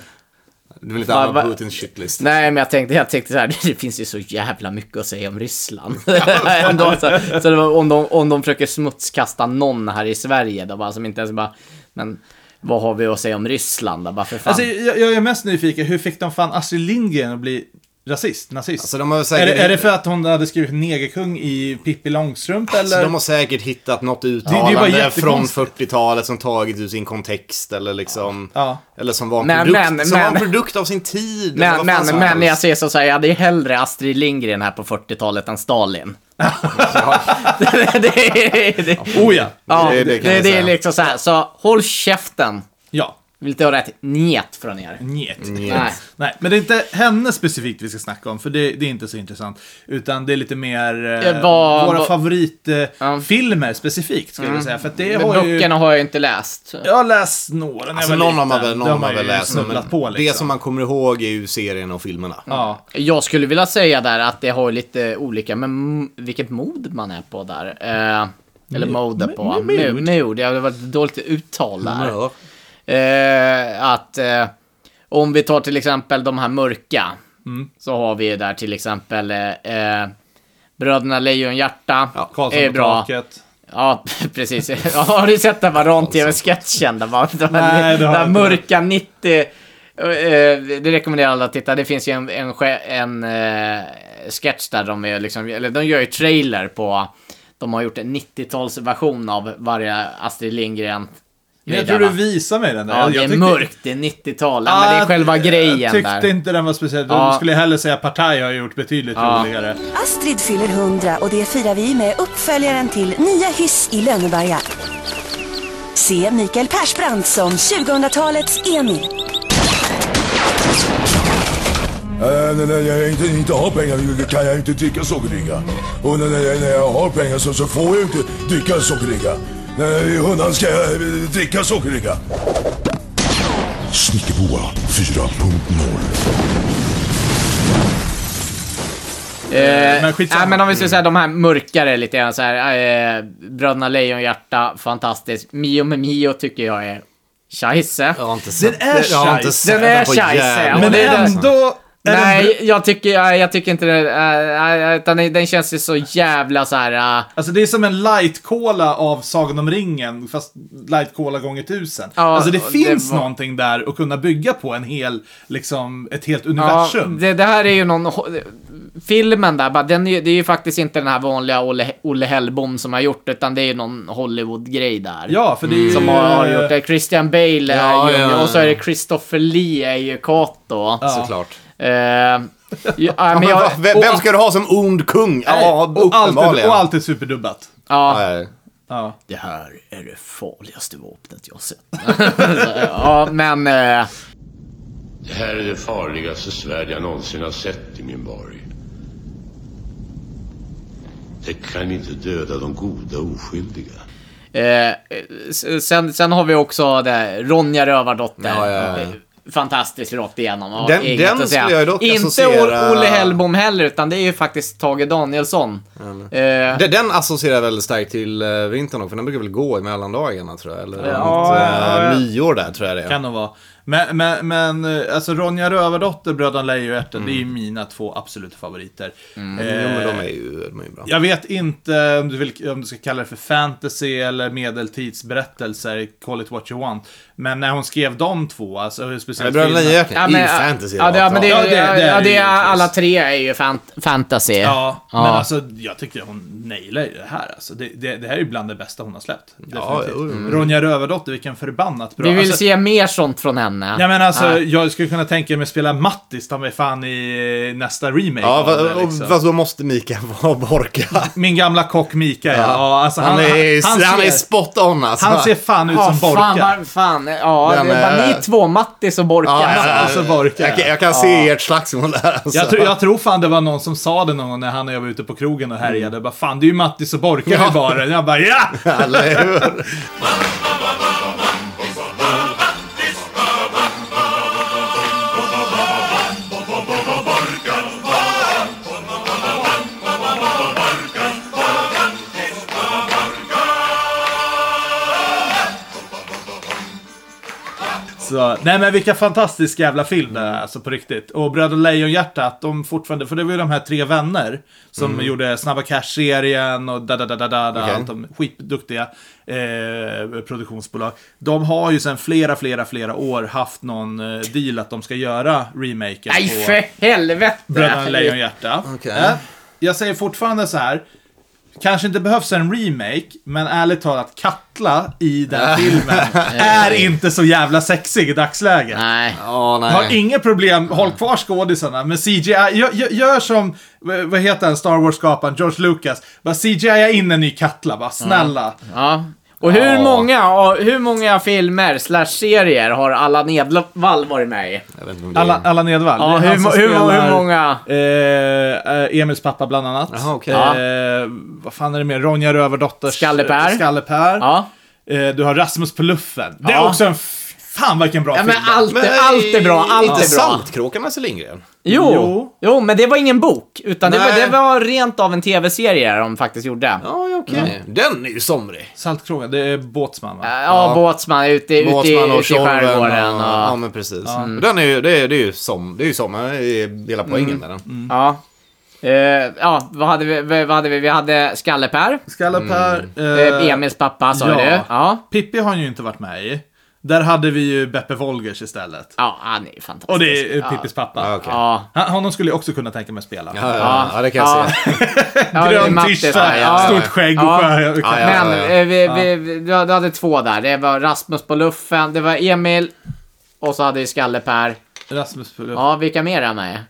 Du vill inte va- Putins shitlist. nej, men jag tänkte, jag tänkte så här. Det finns ju så jävla mycket att säga om Ryssland. Ändå, så så det var, om, de, om de försöker smutskasta någon här i Sverige, då bara som inte ens bara. Men vad har vi att säga om Ryssland då? Bara för fan. Alltså, jag, jag är mest nyfiken, hur fick de fan Astrid Lindgren att bli rasist, nazist? Alltså, de har är, säkert, det, är det för att hon hade skrivit negerkung i Pippi Långstrump eller? alltså, de har säkert hittat något det är uttalande bara från jättekonstigt. 40-talet som tagit ur sin kontext eller liksom... Ja. Eller som var en, Men- produkt, men- som var en men- produkt av sin tid. eller men, men, men helst. jag ser så säger jag hade hellre Astrid Lindgren här på 40-talet än Stalin. det, det, det, Oh ja. ja, Det- det, det det, det är liksom så här, så håll käften. Ja. Vill inte ha rätt njet från er. Njet. Nej. Nej, men det är inte henne specifikt vi ska snacka om, för det, det är inte så intressant. Utan det är lite mer eh, Eh, vad- våra favoritfilmer specifikt, skulle jag säga. För det Men har ju... böckerna har jag inte läst. Jag har läst några när Alltså jag var någon har man liten. väl, någon Det har man ju väl läst. Men på liksom. Det som man kommer ihåg är ju serien och filmerna. Ja. Jag skulle vilja säga där att det har lite olika, men vilket mod man är på där. Eh, eller mode på. Mood. mood. mood. Det har varit ett dåligt uttal där. Ja. Eh, att eh, om vi tar till exempel de här mörka. Mm. Så har vi ju där till exempel eh, Bröderna Lejonhjärta. Ja, Karlsson är bra. taket. Ja, precis. Ja, har du sett den Varan-TV-sketchen? Den, den, Nej, den inte. mörka 90... eh, Det rekommenderar alla att titta. Det finns ju en, en, en eh, sketch där de är liksom, eller de gör ju trailer på, de har gjort en 90-talsversion av varje Astrid Lindgren. Jag tror du visar mig den där. Ja, jag, det är tyckte- mörkt, det är 90-tal. Ja, men det är Ah, själva grejen Jag tyckte där. inte den var speciellt. Ja. Då skulle jag hellre säga Partaj har gjort betydligt Ja. roligare. Astrid fyller 100 och det firar vi med uppföljaren till Nya hyss i Lönneberga. Se Mikael Persbrandt som 2000-talets Emil. Äh, när när jag inte, inte har pengar kan jag inte dricka sockerdricka. Och när, när, när jag har pengar så, så får jag inte dricka sockerdricka. När hundan ska eh, dricka sockerdricka. Snickerboa 4.0 Eh, Men nej, men om vi ska säga de här mörkare lite grann så här. Eh, Bröderna Lejonhjärta, fantastiskt. Mio med Mio tycker jag är scheisse. Jag har inte sett Den är scheisse. Den är scheisse, Men det är ändå... är Nej, jag tycker, jag, jag tycker inte det. Uh, utan den, den känns ju så jävla så här. eh, Alltså det är som en light cola av Sagan om ringen, fast light cola gånger tusen. Ja, alltså det finns det var- någonting där att kunna bygga på en hel, liksom, ett helt ja, universum. det, det här är ju någon... Filmen där, bara, den är, det är ju faktiskt inte den här vanliga Olle, Olle Hellbom som har gjort utan det är ju någon Hollywood-grej där. Ja, för det är. Som har, har gjort det. Christian Bale är Ja, ju, ja, ja. och så är det Christopher Lee är ju Kato. Såklart. Eh, ja, ja, Men jag, vem, vem ska du ha som ond kung? Ja, och, alltid, uppenbarligen. och alltid superdubbat. ja, Ja, det här är det farligaste vapnet jag har sett. ja, men... Eh, Det här är det farligaste svärd jag någonsin har sett i min borg. Det kan inte döda de goda oskyldiga. Eh, sen, sen har vi också det, Ronja Rövardotter. Ja, ja, ja. Eh, Fantastiskt rakt igenom. Ja, Den- den att säga. skulle jag dock Inte associera- Olle Hellbom heller, utan det är ju faktiskt Tage Danielsson. Eh, Det- Den associerar väldigt starkt till uh, vintern också, för den brukar väl gå i mellandagarna tror jag. Eller Ja, runt, ja, eh, ja. nyår där tror jag det är. Kan nog vara. Men, men, men eh, alltså Ronja Rövardotter, Bröderna Lejonhjärta, det är ju mina två absoluta favoriter. Eh, Jo, men de är ju, de är ju bra. Jag vet inte om du, vill, om du ska kalla det för fantasy eller medeltidsberättelser, call it what you want. Men när hon skrev de två, alltså speciellt Bröderna filmen- Lejonhjärta ja, ju fantasy. ja, det, ja, men det, Ja, det- det är ja, det är, alla tre är ju fant fantasy. Ja, men Ja. alltså jag tycker hon nailar ju det här. Alltså, det, det, det här är ju bland det bästa hon har släppt. Ja, jo. Ronja Rövardotter, vilken förbannat bra. Vi vill alltså, se mer sånt från henne. Ja men alltså, Ja. jag skulle kunna tänka mig spela Mattis, ta mig fan i nästa remake Ja, va- liksom. fast då måste Mikael vara Borka. Min gamla kock Mika, ja. ja alltså, Han, är, han, ser, är spot on alltså. han ser fan ut Ja, som Borka. fan, var, fan. Ja, Den det är bara är- ni två, Mattis och Borka. Ja, ja, ja. Alltså, Borka. Jag, kan- jag kan se ert slagsmål där. Alltså. Jag, tror, jag tror fan det var någon som sa det någon gång när han och jag var ute på krogen och härjade. Bara, fan, det är ju Mattis och Borka Ja. i baren. Jag bara, ja! Så, nej men vilka fantastiska jävla film det är, alltså på riktigt. Och Bröder Lejonhjärtat, de fortfarande, för det var ju de här tre vänner som gjorde Snabba Cash-serien och da da da da da, Okej. allt de skitduktiga eh, produktionsbolag. De har ju sedan flera, flera, flera år haft någon eh, deal att de ska göra remaken Nej, på för helvete! Bröderna Lejonhjärta. Okej. Eh, jag säger fortfarande så här. Kanske inte behövs en remake, men ärligt talat, Katla i den filmen är inte så jävla sexig i dagsläget. Nej. Ja, nej. Har inga problem, håll kvar skådisarna, men CGI, gör, gör, som, vad heter han, Star Wars-skaparen, George Lucas. Bara CGI in en ny Katla, bara snälla. Ja. Och hur, Ja. många, och hur många filmer slash serier har Allan Edwall varit med i? Är... Alla, alla Nedvall. Ja, hur, hur, hur, spelar, många? Eh, eh, Emils pappa bland annat. Jaha, okej. Eh, vad fan är det mer? Ronja Rövardotters... Skalle-Per. Skalle-Per. Ja. Eh, du har Rasmus på luffen. Det är Ja. också en... Fan vilken bra Ja, men film. allt, Men allt är bra, allt är bra. Saltkråkan Lasse Lindgren? Jo, Jo. jo, men det var ingen bok, utan det var, det var rent av en tv-serie de faktiskt gjorde. Ja, ja, okej. Den är ju somrig. Saltkråkan, det är Båtsman va? Ja, Ja. båtsman ute, ute, Båtsman ute och i skärgården. och... Och, Ja, men precis. Den är ju, det är, det är ju som, det är ju det är hela poängen Mm. med den. ja. Eh, ja, vad hade vi? Vad hade vi? Vi hade Skalle-Per, Skalle-Per. eh, eh, Emils pappa sa ja. du. Ja. Pippi har han ju inte varit med i. Där hade vi ju Beppe Wolgers istället. Ja, han är ju fantastisk. Och det är eh, Pippis pappa. Ja, okej. Ja, Han, honom skulle jag också kunna tänka mig spela. Ja, ja, ja, det kan jag ja. se. Grön tischa, stort skägg och Ja. sjö. Ja, ja. Men eh, vi, vi, vi, du hade- två där. Det var Rasmus på luffen, det var Emil och så hade vi Skalle-Per. Rasmus på luffen. Ja, vilka mer är med?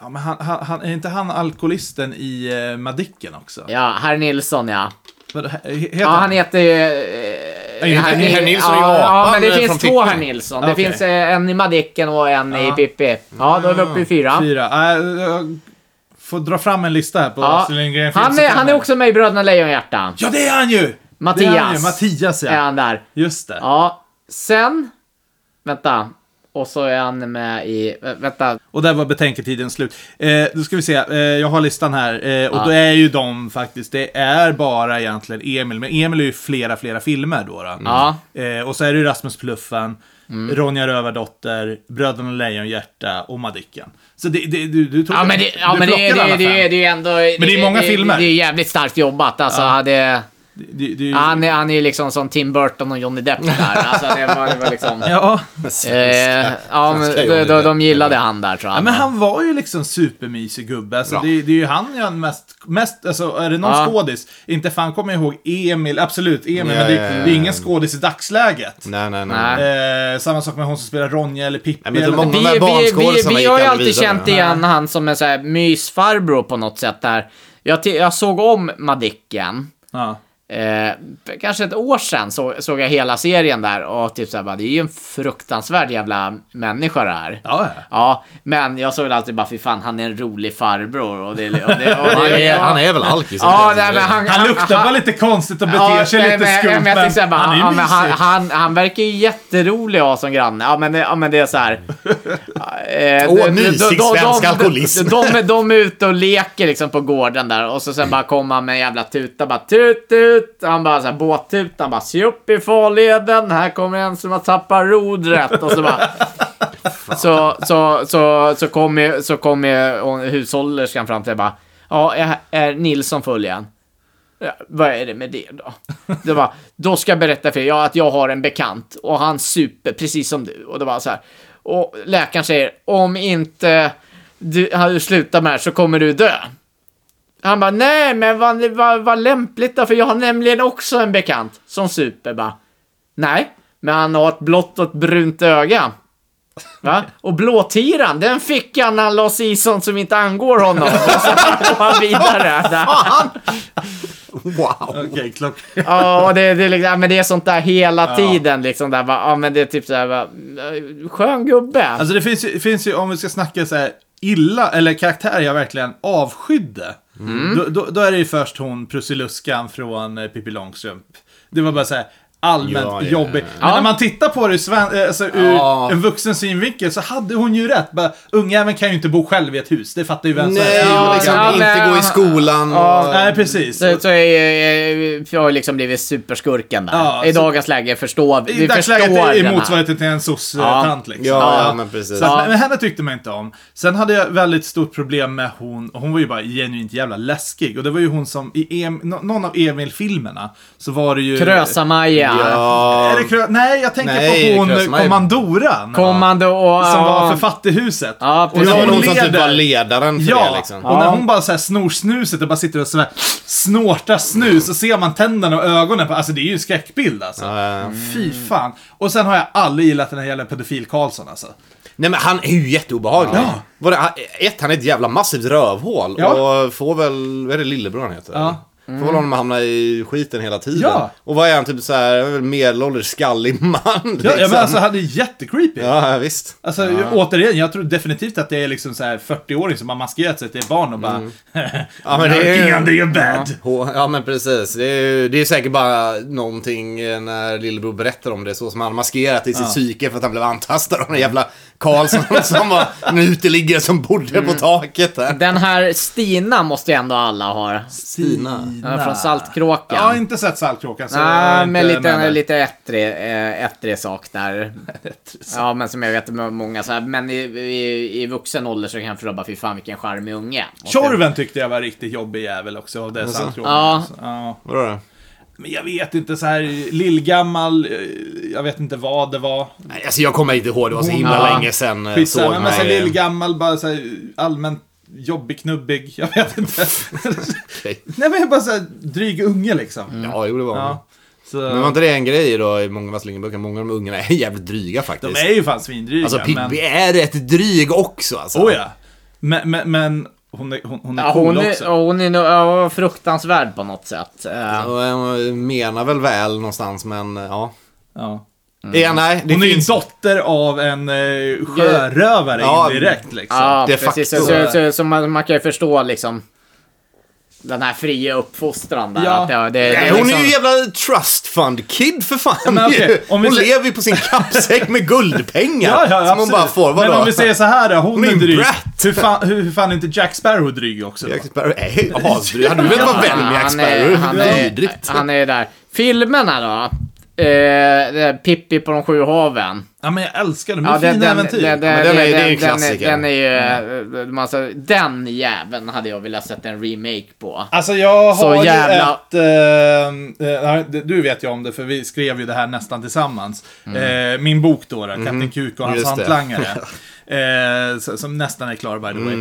Ja, men han, han, han, är inte han alkoholisten i uh, Madicken också? Ja, herr Nilsson ja. Vad he- Heter Ja, han heter ju... Eh, herr Nilsson är ju ja, ja, apan men det från finns Pippi. två herr Nilsson. Det Okej. finns eh, en i Madicken och en i Ja. Pippi. Ja, då är vi uppe i fyra. Fyra. Äh, jag får dra fram en lista här på Ja. Astrid Lindgren Han är, han är också med i Bröderna Lejonhjärta. Ja, det är han ju! Mattias. Det är han ju. Mattias, Är ja. han där. Just det. Ja, sen... Vänta. Och så är han med i... vä- Vänta. Och där var betänketiden slut. Eh, då ska vi se, eh, jag har listan här. Eh, och Ja. då är ju de faktiskt, det är bara egentligen Emil. Men Emil är ju flera, flera filmer då. då. Ja. Eh, och så är det ju Rasmus Pluffen, Mm. Ronja Rövardotter, Bröderna Lejonhjärta och Madicken. Så det, det, du, du tog Ja, men det, ja, men det, det, det, det, är ändå... Men det är många filmer. Det, är jävligt starkt jobbat. Alltså, hade... Det, det, det, Han är, han är ju liksom som Tim Burton och Johnny Depp där. Alltså, det var, det var liksom... Ja. Eh, ja, men de, de, de gillade han där tror jag. Ja, men han var ju liksom supermysig gubbe. Alltså, det, det är ju han jag mest, mest alltså är det någon Ja. skådis? Inte fan kommer jag ihåg Emil, absolut Emil, Ja, men det, ja, ja, det är ingen skådis i dagsläget. Nej, nej, nej. Nej. Eh, samma sak med hon som spelar Ronja eller Pippi. Ja, men det är eller många- vi, vi, vi, vi har ju aldrig alltid vidare. känt igen han som en så här mysfarbror på något sätt där. Jag, jag såg om Madicken. Ja. Eh, kanske ett år sedan så, såg jag hela serien där och typ såhär bara, det är ju en fruktansvärd jävla människa det här. Ja, ja. Ja, men jag såg väl alltid bara, fy fan, han är en rolig farbror och det... Och det, och Han det är, han är väl alkis? Ja, nej, men han, Han luktar bara lite konstigt och beter sig nej, lite men- skumt, men, jag tänkte så här bara, han är ju ja, men han, han, han verkar ju jätterolig att ha som granne. Ja, men, det- ja, men det är så här. eh, Åh, de- mysig de- de- svensk de- alkoholism. De, de, de är ute och leker liksom på gården där och så sen bara kommer han med en jävla tuta bara tut tut. Han bara så här båttuta, han bara se upp i farleden, här kommer en som har tappat rodret och så bara så, så, så, så kom ju, så kom ju hushållerskan fram till bara, ja, är, är Nilsson full igen? Ja, vad är det med det då? Det var, då ska jag berätta för er ja, att jag har en bekant och han super precis som du. Och det var så här. Och läkaren säger, om inte du, du slutar med det här så kommer du dö. Han bara, nej men vad, vad, vad lämpligt då, för jag har nämligen också en bekant som super bara. Nej, men han har ett blått och ett brunt öga. Va? Och blåtiran, den fick han när han la sig i sånt som inte angår honom. Och så går han vidare. Där. Wow! Okej, klock. Ja, och det, det, är liksom, men det är sånt där hela tiden. Liksom, där, va? ja, men det är typ såhär, va? skön gubbe. Alltså det finns ju, finns ju, om vi ska snacka så här illa, eller karaktärer jag verkligen avskydde. Mm. Då, då, då är det ju först hon Prussiluskan från eh, Pippi Långstrump. Det var bara så här, allmänt Ja, ja, jobbig. ja. Men Ja. när man tittar på det ur sven- eh, alltså, ur Ja. en vuxen synvinkel så hade hon ju rätt. Bara, Ungjäveln kan ju inte bo själv i ett hus, det fattar ju vem som Nej, helst. Ja, liksom, ja, inte gå i skolan. och... Nej, precis. Så, så är, är, jag har liksom blivit superskurken där. Ja, I så- dagens läge förstår vi. I dagsläget är motsvarigheten till en soc-tant liksom. Ja, ja, men precis. Så att, Ja. Men henne tyckte man inte om. Sen hade jag väldigt stort problem med hon, hon var ju bara genuint jävla läskig. Och det var ju hon som i em, nå- någon av Emil-filmerna så var det ju... Krösa-Maja. Ja. Är det krö- Nej, jag tänker Nej, på hon kommandoran. Kommando och... Som var ja. för fattighuset. Ja, och precis. När var hon någon som typ leder- var ledaren för Ja, det liksom. och när hon bara så här snor snuset och bara sitter och så här snortar snus så ser man tänderna och ögonen på, alltså det är ju en skräckbild alltså. Ja, ja, ja. Fy fan. Och sen har jag aldrig gillat den här jävla pedofil Karlsson alltså. Nej men han är ju jätteobehaglig. Var det, han- ett, han är ett jävla massivt rövhål. Ja. Och får väl, vad är det lillebror han heter? Ja. Får väl honom hamna i skiten hela tiden. Ja. Och vad är han, typ såhär, medelålders skallig man Ja, liksom. ja men alltså han är jättecreepy. Ja, ja, visst. Alltså återigen, jag tror definitivt att det är liksom så här 40-åring som har maskerat sig till barn och bara... Mm. Ja, men det är under your bed. Hå- Ja men precis. Det är, ju- det är säkert bara någonting eh, när lillebror berättar om det. Så som han maskerat i sitt psyke för att han blev antastad av den jävla Karlsson som var en uteliggare som bodde på taket där. Den här Stina måste ju ändå alla ha. Stina. Ja, från Saltkråkan. Jag har inte sett Saltkråkan. så Nej, men lite, med lite ettrig, eh, ettrig sak där. Ja, men som jag vet många så här, men i, i, i vuxen ålder så kan jag bara, fy fan vilken charmig unge. Tjorven tyckte jag var riktigt jobbig jävel också av det Saltkråkan. Ja. Alltså. ja. Vadå då? Men jag vet inte, så här lillgammal, eh, jag vet inte vad det var. Nej, Alltså jag kommer inte ihåg, det var så himla Ja. länge sedan jag såg Skitsamma, men så lillgammal, bara så här allmänt jobbig, knubbig, jag vet inte. Okej. Nej men bara så här dryg unge liksom. Ja, jo det var Ja. Så, Men var inte det en grej då i många av Vasslingenböcker? Många av de ungarna är jävligt dryga faktiskt. de är ju fan svindryga. Alltså Pippi men... är rätt dryg också alltså. Oh ja. Men, men, men hon är, hon, hon är Ja, cool hon, också. är, hon är nog ja, fruktansvärd på något sätt. Eh, Och jag menar väl väl någonstans men ja. Ja. Ja, nej, det Hon är ju finns... dotter av en eh, sjörövare Ja, indirekt liksom. Ja, de precis. facto. Så, så, så man, man kan ju förstå liksom den här fria uppfostran där. Ja. Att det, det, det, Nej, är hon är liksom- ju jävla trust fund kid för fan men ju. om vi Hon ser- lever ju på sin kappsäck med guldpengar. Ja, ja, som hon absolut. bara får. Vadå? Men om vi säger så här då, hon, Hon är är dryg. Hur fan, hur, hur fan är inte Jack Sparrow dryg också? Jack Sparrow är asdryg. Du velat vara vän med Jack han är, Sparrow? han, är, han är där. Filmerna då? Eh, det Pippi på de sju haven. Ja men jag älskar dem, det Ja, fina äventyr. men den är- det är ju en klassiker. Den är ju... eh, Alltså, den jäveln hade jag velat sätta en remake på. Alltså jag Så har ju jävla- ett... eh, eh, du vet ju om det för vi skrev ju det här nästan tillsammans. Eh, min bok då, då Kapten Kuk och hans Just hantlangare. Eh, som nästan är klar by the way.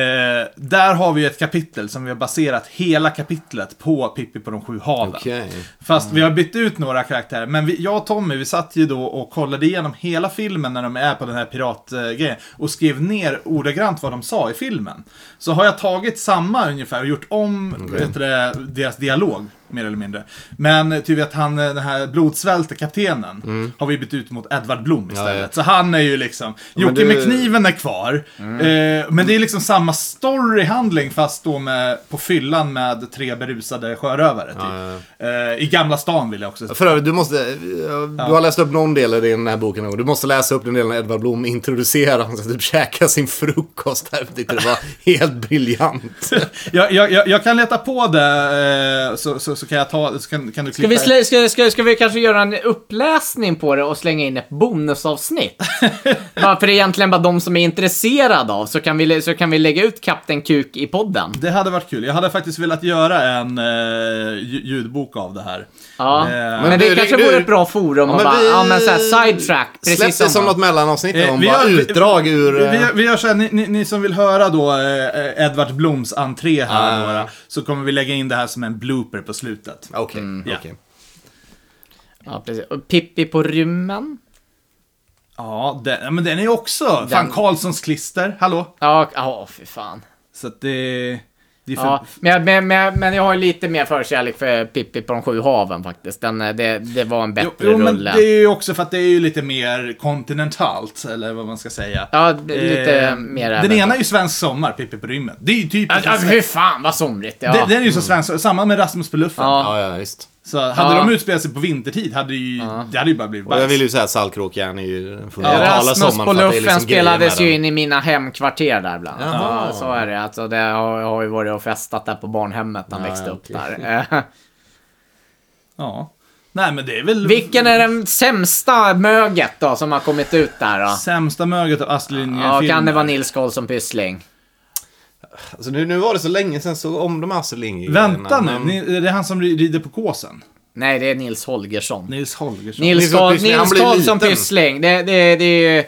Eh, där har vi ett kapitel som vi har baserat hela kapitlet på Pippi på de sju haven. Okej. Fast vi har bytt ut några karaktärer. Men vi, jag och Tommy, vi satt ju då och kollade igenom hela filmen när de är på den här piratgrejen. Och skrev ner ordagrant vad de sa i filmen. Så har jag tagit samma ungefär och gjort om du, det, deras dialog. Mer eller mindre. Men ty vet han, den här blodsvälte kaptenen har vi bytt ut mot Edvard Blom istället. Mm. Ja, ja. Så han är ju liksom, Jocke det- med kniven är kvar. Mm. Eh, men det är liksom samma storyhandling fast då med, på fyllan med tre berusade sjörövare. Typ. Eh, I Gamla stan vill jag också För övrigt, du måste... Du har läst upp någon del i den här boken någon. Du måste läsa upp den delen när Edvard Blom introducerar han ska typ käka sin frukost här. Det var helt briljant. jag, jag, jag, kan leta på det, eh, så, så, så kan jag ta, så kan, kan du Ska klippa. vi, slä, ska, ska, ska vi kanske göra en uppläsning på det och slänga in ett bonusavsnitt? ja, för det är egentligen bara de som är intresserade av, så kan vi, så kan vi lägga ut Kapten Kuk i podden. Det hade varit kul. Jag hade faktiskt velat göra en eh, lj- ljudbok av det här. Ja, Eh, men, men det du- kanske du- vore ett bra forum Ja, och bara, vi- ja men såhär sidetrack, Släpp precis det som något mellanavsnitt Eh, om vi bara gör- utdrag ur... Vi, vi, eh, vi gör så här, ni, ni, ni som vill höra då eh, Edvard Bloms entré här, Ah. några, så kommer vi lägga in det här som en blooper på slutet. Okej, Ja. okej. Ja, precis. Och Pippi på rymmen. Ja, den, men den är ju också, fan Karlssons klister, hallå? Ja, ja fy fan. Så att det, det är för, Ja, men, jag- men, men, men jag har lite mer förkärlek för Pippi på de sju haven faktiskt. Den, eh, det, det var en bättre Jo, jo, men rulle. det är ju också för att det är ju lite mer kontinentalt, eller vad man ska säga. Ja, lite Eh, mer Den ena är ju Svensk Sommar, Pippi på rymmen. Det är ju typiskt Ja, fy fan vad somrigt. Ja. Den, den är ju så svensk, samma med Rasmus på luffen. Ja. Ja, ja, visst. Så hade Ja. de utspelat sig på vintertid hade ju, det hade ju bara blivit Och jag bajs. vill ju säga att Saltkråkan är ju den fundamentala Rasmus sommaren på det är luffen liksom spelades ju in i mina hemkvarter där bland annat. Jaha. Ja, så är det. Alltså, det har, jag har ju varit och festat där på barnhemmet när han Ja, växte ja, upp okej. där. Ja. Nej men det är väl... Vilken är den sämsta möget då som har kommit ut där då? Sämsta möget av Astrid Ja, Lindgren-filmer? kan det vara Nils Karlsson Pyssling? Alltså, nu, nu var det så länge sedan så om de här Astrid Lindgren. Vänta nu, men- ni, är det han som rider på kåsen? Nej, det är Nils Holgersson. Nils Holgersson. Nils, Nils Nils Karlsson. Pyssling. Det, det, det är ju...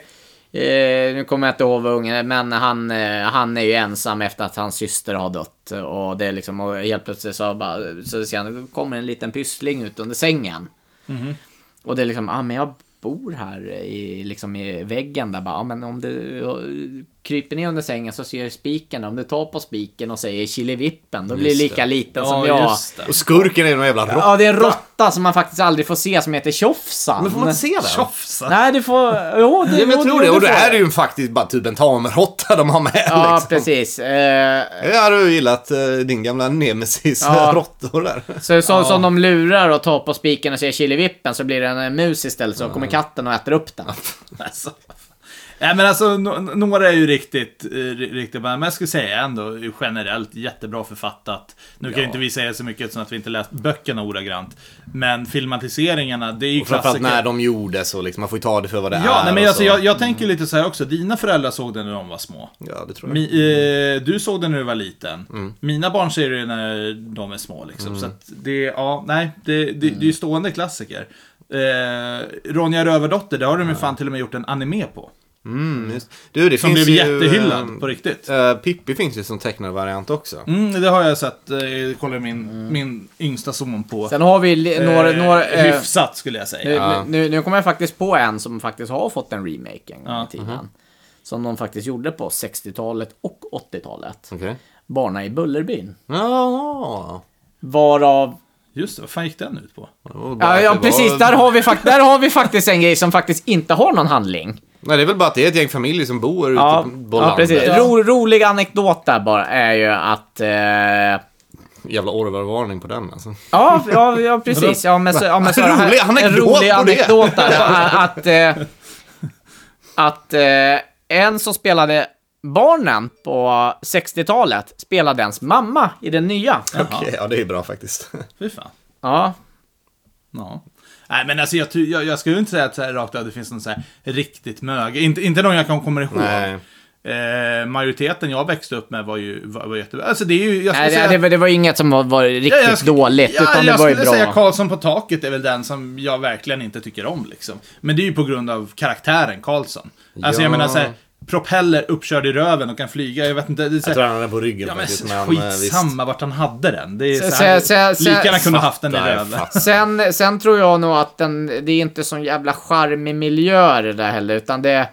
Eh, nu kommer jag inte ihåg vad ungen men han, eh, han är ju ensam efter att hans syster har dött. Och det är liksom, och helt plötsligt så, bara, så ser han, kommer en liten pyssling ut under sängen. Mhm. Och det är liksom, ja ah, men jag bor här i, liksom i väggen där bara, ja men om du kryper ner under sängen så ser du spiken. Om du tar på spiken och säger killevippen, då blir Just lika liten som Ja, jag. just det. Och skurken är någon jävla råtta. Ja, det är en råtta som man faktiskt aldrig får se som heter Tjofsan. Men får man inte se den? Tjofsa. Nej, du får... Jo, det, Ja, men jag tror det. Och det är det ju faktiskt bara typ en tamråtta de har med Ja, liksom. precis. Eh, Jag hade ju gillat eh, din gamla nemesis Ja. råttor där. så så som de lurar och tar på spiken och säger chilivippen så blir det en mus istället så kommer katten och äter upp den. Alltså. Nej men alltså, no- några är ju riktigt, eh, ri- riktigt bra. Men jag skulle säga ändå generellt jättebra författat. Nu kan ju inte vi säga så mycket som att vi inte läst böckerna ordagrant. Men filmatiseringarna, det är ju Och framförallt klassiker. när de gjordes och liksom, man får ju ta det för vad det är. Ja, men alltså, så. jag, jag tänker lite så här också. Dina föräldrar såg den när de var små. Ja, det tror jag. Mi, eh, du såg den när du var liten. Mm. Mina barn ser det när de är små. Liksom. Så att det, ja, nej, det, det, det är Mm. ju stående klassiker. Eh, Ronja Rövardotter, det har de ju fan till och med gjort en anime på. Mm, just. Du, det Som finns blev ju... jättehyllad eh, på riktigt. eh, Pippi finns ju som tecknad variant också. Mm, det har jag sett. Eh, kollar min, min yngsta son på. Sen har vi några... Eh, några eh, hyfsat skulle jag säga. nu, Ja. nu, nu kommer jag faktiskt på en som faktiskt har fått en remake en gång Ja, i tiden. Som de faktiskt gjorde på 60-talet och 80-talet. Okej. Barna i Bullerbyn. Ja. Varav... Just det, vad fan gick den ut på? Ja, ja precis. var- Där har, vi där har vi faktiskt en grej som faktiskt inte har någon handling. Nej, det är väl bara att det är ett gäng familjer som bor ute Ja, på ja landet. precis. Ro, rolig anekdot där bara är ju att... Eh, Jävla Orwell-varning på den alltså. Ja, ja, ja precis. Ja, men så, ja, men så här- rolig anekdot en rolig anekdot där. Att, eh, att eh, en som spelade barnen på 60-talet spelade ens mamma i den nya. Okej, ja det är bra faktiskt. Fy fan. Ja, Ja. Nej men alltså jag, jag, jag skulle inte säga att så här, rakt av det finns någon så här riktigt möge. Inte, inte någon jag kan komma ihåg. Nej. Eh, majoriteten jag växte upp med var ju var, var jättebra. Alltså det är ju, jag skulle Nej, det, säga... det, var- det var inget som var, var riktigt Ja, jag skulle- dåligt, ja, utan det jag var ju skulle bra. säga Karlsson på taket är väl den som jag verkligen inte tycker om liksom. Men det är ju på grund av karaktären Karlsson. Alltså Ja. jag menar såhär, propeller uppkörd i röven och kan flyga, jag vet inte. Det är så Jag här, tror han är på ryggen Ja men faktiskt. Men, eh, visst. skitsamma vart han hade den. Det är Så- här, så- så- lika gärna kunde haft den i röven. Sen, sen tror jag nog att den, det är inte sån jävla charmig miljö det där heller, utan det,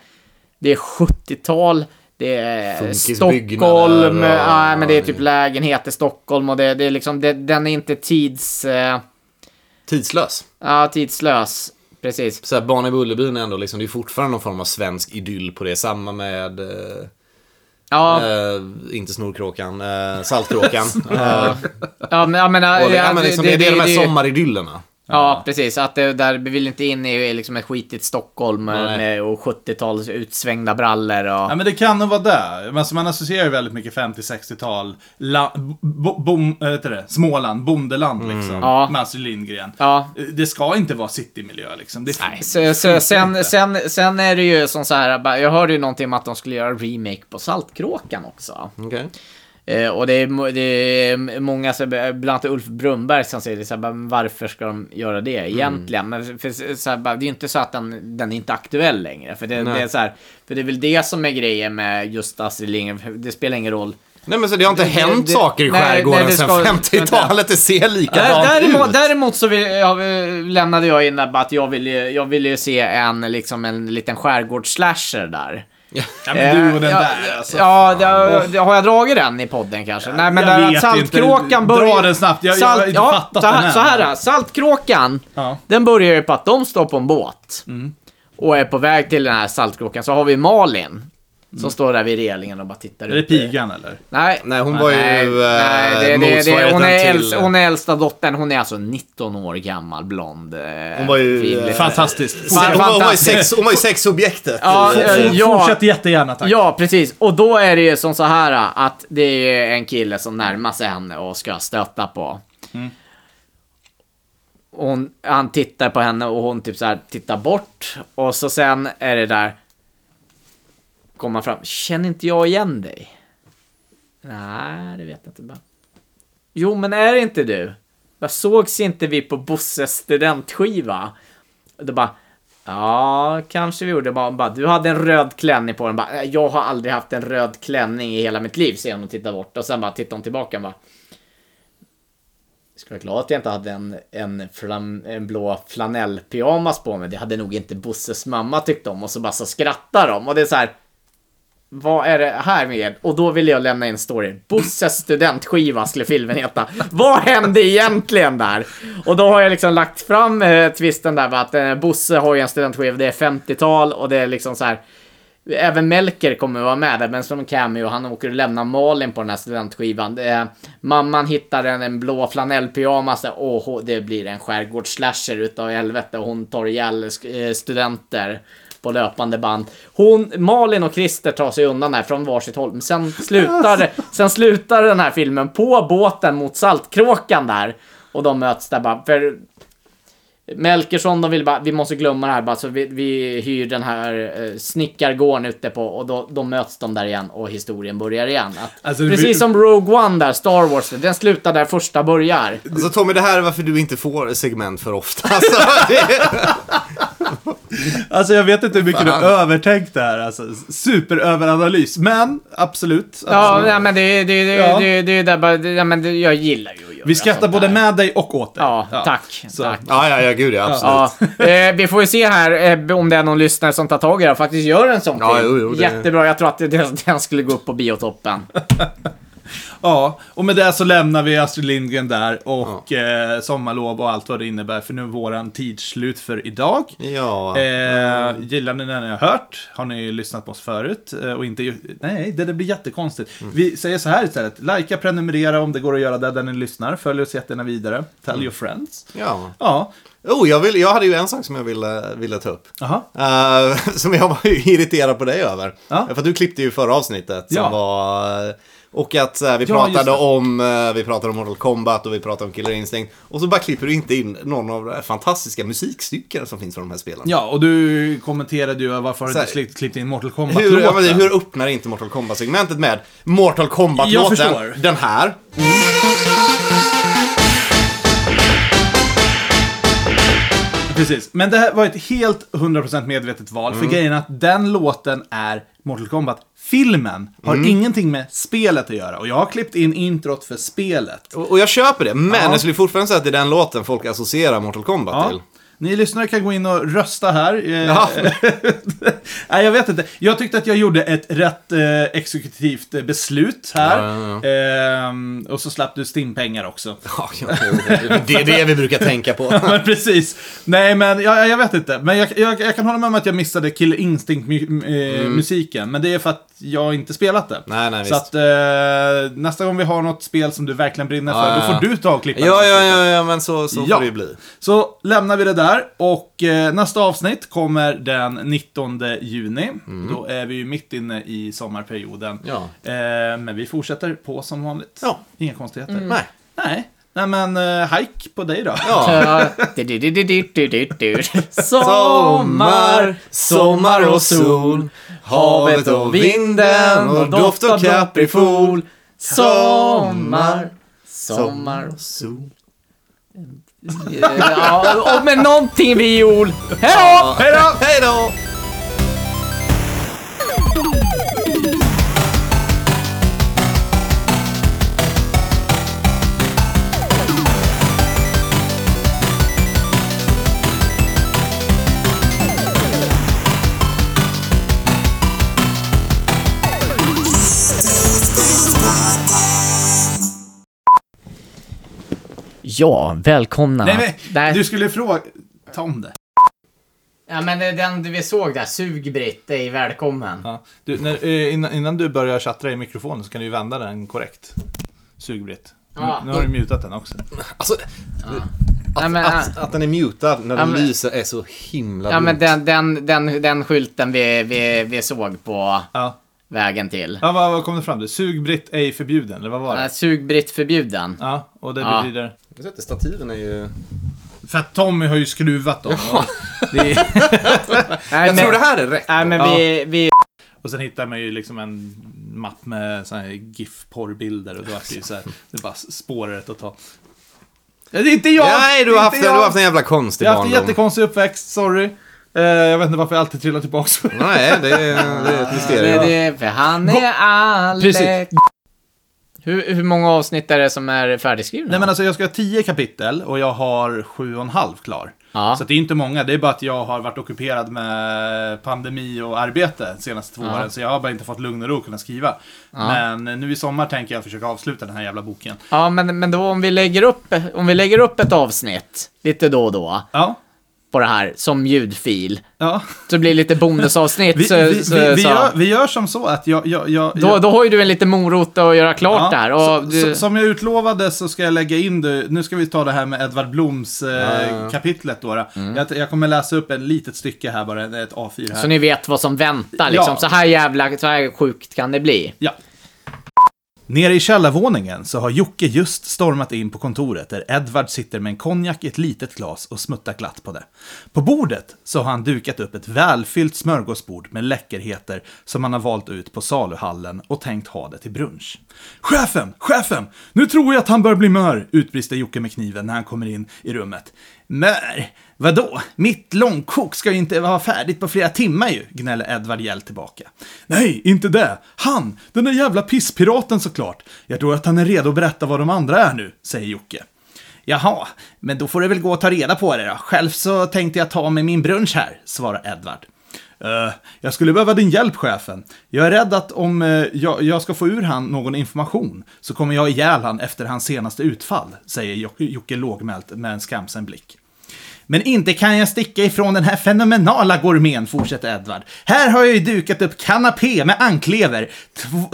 det är 70-tal, det är Stockholm, och- ja, men det är typ lägenhet i Stockholm och det, det är liksom, det, den är inte tids, eh, Tidslös. ja, tidslös. Precis. Så här, Barn i Bullerbyn är ändå liksom, det är fortfarande någon form av svensk idyll på det. Samma med, eh, Ja, eh, inte Snorkråkan, eh, Saltkråkan. eh, ja, men, och det, ja, ja, men liksom, det, det, är de här sommaridyllerna. Ja, precis. Att det, där vi vill inte in i liksom ett skitigt Stockholm Nej. med, och 70-tals utsvängda brallor och... Ja men det kan nog vara där. Men Alltså, man associerar ju väldigt mycket 50-60-tal, la, bo, bom, äh, heter det, Småland, bondeland liksom. Ja. Med Astrid Lindgren. Ja. Det ska inte vara citymiljö liksom. Det Nej, så, så, sen, sen, sen är det ju som så här, jag hörde ju någonting om att de skulle göra remake på Saltkråkan också. Okej. Eh, och det är, det är många, bland annat Ulf Brunberg, som säger så här, varför ska de göra det egentligen? Men för, så här, det är ju inte så att den, den är inte aktuell längre. För det, det, är så här, för det är väl det som är grejen med just Astrid Lindgren, det spelar ingen roll. Nej men så det har inte Det- hänt det- saker i skärgården sedan ska- 50-talet. Det ser likadant däremot, ut. däremot så vill, jag, lämnade jag in att jag ville, jag ville ju se en, liksom en liten skärgårdsslasher där. Ja men du och den Eh, ja, där alltså. Ja, det, har jag dragit den i podden kanske? Nej, men jag där Saltkråkan börjar... Dra den snabbt. Jag- jag har inte fattat så den här, än. så här, Saltkråkan, Ja. den börjar ju på att de står på en båt. Mm. Och är på väg till den här Saltkråkan. Så har vi Malin. Som står där vid relingen och bara tittar Är det ut. pigan eller? Nej. Nej, hon var ju Nej, eh, nej, det, det, det, hon, är till... äldsta, hon är äldsta dottern. Hon är alltså 19 år gammal, blond. eh, Hon var ju, fin. eh, Fantastiskt. Hon, hon, var, hon, var ju sex, hon var ju sexobjektet. Ja, eh, ja. Fortsätt jättegärna tack. Ja, precis. Och då är det ju som så här att det är en kille som närmar sig henne och ska stöta på. Och Hon, han tittar på henne och hon typ så här tittar bort. Och så sen är det där. Kommer fram. Känner inte jag igen dig? Nej, det vet jag inte. Bara. Jo, men är det inte du? Jag sågs inte vi på Bosses studentskiva? Och då bara. Ja, kanske vi gjorde. Bara, bara, du hade en röd klänning på den. Bara, jag har aldrig haft en röd klänning i hela mitt liv, säger hon och tittar bort. Och sen bara tittar hon tillbaka och bara. Jag skulle vara glad att jag inte hade en, en, flam, en blå flanellpyjamas på mig. Det hade nog inte Bosses mamma tyckt om. Och så bara så skrattar de. Och det är så här. Vad är det här med? Och då vill jag lämna in story. Bosses studentskiva skulle filmen heta. Vad hände egentligen där? Och då har jag liksom lagt fram eh, twisten där att eh, Bosse har ju en studentskiva, det är 50-tal och det är liksom så här. Även Melker kommer att vara med där, men som cameo. Han åker och lämnar Malin på den här studentskivan. Eh, mamman hittar en, en blå flanellpyjamas och det blir en skärgårdsslasher utav helvete och hon tar ihjäl eh, studenter på löpande band. Hon, Malin och Christer tar sig undan här från varsitt håll. Men sen slutar, sen slutar den här filmen på båten mot Saltkråkan där. Och de möts där bara. För Melkersson, de vill bara, vi måste glömma det här bara, så vi, vi hyr den här eh, snickargården ute på och då, då möts de där igen och historien börjar igen. Att, Alltså, precis vi- som Rogue One där, Star Wars, den slutar där första börjar. Alltså Tommy, det här är varför du inte får segment för ofta. Alltså, det, Alltså jag vet inte hur mycket Fan. du övertänkt det här. Alltså, superöveranalys. Men absolut. Ja, absolut. nej, men det, det, det, Ja. det, det, det, bara, det, ja, men det, jag gillar ju att göra Vi skrattar både med dig och åt dig. Ja, tack. Så. tack. ja, ja, ja, gud ja, absolut. Ja, eh, vi får ju se här eh, om det är någon lyssnare som tar tag i det och faktiskt gör en sån Ja, film. jo, jo, det- Jättebra, jag tror att det, den skulle gå upp på biotoppen. Ja, och med det så lämnar vi Astrid Lindgren där och eh, sommarlov och allt vad det innebär. För nu är våran tid slut för idag. Ja. Eh, gillar ni det ni har hört? Har ni lyssnat på oss förut? Eh, och inte... Nej, det, det blir jättekonstigt. Vi säger så här istället. Likea, prenumerera om det går att göra det där ni lyssnar. Följ oss jättegärna vidare. Tell your friends. ja. Ja, Oh, jag, vill, jag hade ju en sak som jag ville, ville ta upp. Eh, som jag var irriterad på dig över. Ja. För du klippte ju förra avsnittet. Som Ja. var, eh, och att eh, vi, Ja, pratade om, eh, vi pratade om Mortal Kombat och vi pratade om Killer Instinct. Och så bara klipper du inte in någon av de fantastiska musikstycken som finns från de här spelen. Ja, och du kommenterade ju varför du inte här- klippt, klippt in Mortal Hur, Kombat-låten? ja, men hur öppnar inte Mortal Kombat-segmentet med Mortal Kombat-låten? Den här. Precis, men det här var ett helt 100% medvetet val. Mm. För grejen är att den låten är Mortal Kombat. Filmen har Mm. ingenting med spelet att göra. Och jag har klippt in introt för spelet. Och, och jag köper det, men Ja. jag skulle fortfarande säga att det är den låten folk associerar Mortal Kombat till. Ni lyssnare kan gå in och rösta här. Eh, Ja. Nej, jag vet inte. Jag tyckte att jag gjorde ett rätt eh, exekutivt eh, beslut här. Ja, ja, Ehm, och så slapp du stimpengar också. Ja, ja, det är det vi brukar tänka på. men precis. Nej, men jag, jag vet inte. Men jag, jag, jag kan hålla med om att jag missade Killer Instinct-musiken. Men det är för att jag inte spelat det. Mm. Nej, nej, Så att eh, nästa gång vi har något spel som du verkligen brinner för, ja, då får du ta och klippa Ja, ja, ja, ja, men så, så Ja. får det ju bli. Så lämnar vi det där och eh, nästa avsnitt kommer den 19 juni. Då är vi ju mitt inne i sommarperioden. Ja. Eh, men vi fortsätter på som vanligt. Ja. Inga konstigheter. Nej. Nej. Nej men uh, hike på dig då. Ja. Sommar, sommar och sol. Havet och vinden och doft av kaprifol. Sommar, sommar och sol. Ja, och med någonting viol. Hej då! Hej då! Hej då! Ja, välkomna. Nej, men, Nej. du skulle fråga... Ta om det. Ja, men den vi såg där, Sug-Britt, är välkommen. Ja. Du, när, eh, innan, innan du börjar tjattra i mikrofonen så kan du ju vända den korrekt. Sug-Britt. Nu, Ja. nu har du mutat den också. Alltså, att, Nej, men, att, att den är mutad när Ja, den men- lyser är så himla Ja, men dumt. den, den, den, den skylten vi, vi, vi såg på Ja. Vägen till. Ja, vad, vad kom det fram till? Sug-Britt ej förbjuden, eller vad var Ja. det? Sug-Britt förbjuden. Ja, och det Ja. betyder... Jag sett det, Stativen är ju... För att Tommy har ju skruvat dem. Och, det Jag men, tror det här är rätt. Nej, men Ja. vi, vi... och sen hittar man ju liksom en mapp med såna här GIF-porrbilder och då är det ju så här, det bara spårar ett att ta. Ja, det är inte jag! Nej, du har, haft, inte du har jag. haft en jävla konstig Jag har haft en barndom. jättekonstig uppväxt, sorry. Eh, jag vet inte varför jag alltid trillar tillbaks. Nej, det är, det är ett Det, mysterium. det, för han är Alex. Precis. Hur, hur många avsnitt är det som är färdigskrivna? Nej men alltså jag ska ha tio kapitel och jag har sju och en halv klar. Ja. Så det är inte många, det är bara att jag har varit ockuperad med pandemi och arbete de senaste två Ja. åren. Så jag har bara inte fått lugn och ro att kunna skriva. Men nu i sommar tänker jag försöka avsluta den här jävla boken. Ja, men, men då om vi, lägger upp, om vi lägger upp ett avsnitt lite då och då Ja, på det här som ljudfil. ja. Så blir det lite bonusavsnitt. Vi, så, vi, så, vi, vi, så, gör, vi gör som så att jag... jag, jag då, då har ju du en liten morot att göra klart Ja, det här. Och så, du, som jag utlovade så ska jag lägga in det. Nu ska vi ta det här med Edvard Bloms eh, kapitlet då. då. Jag, jag kommer läsa upp ett litet stycke här bara, ett A4 här. så ni vet vad som väntar. Liksom. Ja. Så här jävla så här sjukt kan det bli. Ja. Nere i källarvåningen så har Jocke just stormat in på kontoret där Edvard sitter med en konjak i ett litet glas och smuttar glatt på det. På bordet så har han dukat upp ett välfyllt smörgåsbord med läckerheter som han har valt ut på saluhallen och tänkt ha det till brunch. Chefen! Chefen! Nu tror jag att han bör bli mör! utbrister Jocke med kniven när han kommer in i rummet. Mör? Vadå? Mitt långkok ska ju inte vara färdigt på flera timmar ju, gnäller Edvard Hjell tillbaka. Nej, inte det. Han, den där jävla pisspiraten såklart. Jag tror att han är redo att berätta vad de andra är nu, säger Jocke. Jaha, men då får du väl gå och ta reda på det då. Själv så tänkte jag ta med min brunch här, svarar Edvard. Uh, jag skulle behöva din hjälp, chefen. Jag är rädd att om uh, jag, jag ska få ur han någon information så kommer jag ihjäl han efter hans senaste utfall, säger Jocke, Jocke lågmält med en skamsen blick. Men inte kan jag sticka ifrån den här fenomenala gourmeten, fortsätter Edvard. Här har jag ju dukat upp kanapé med anklever,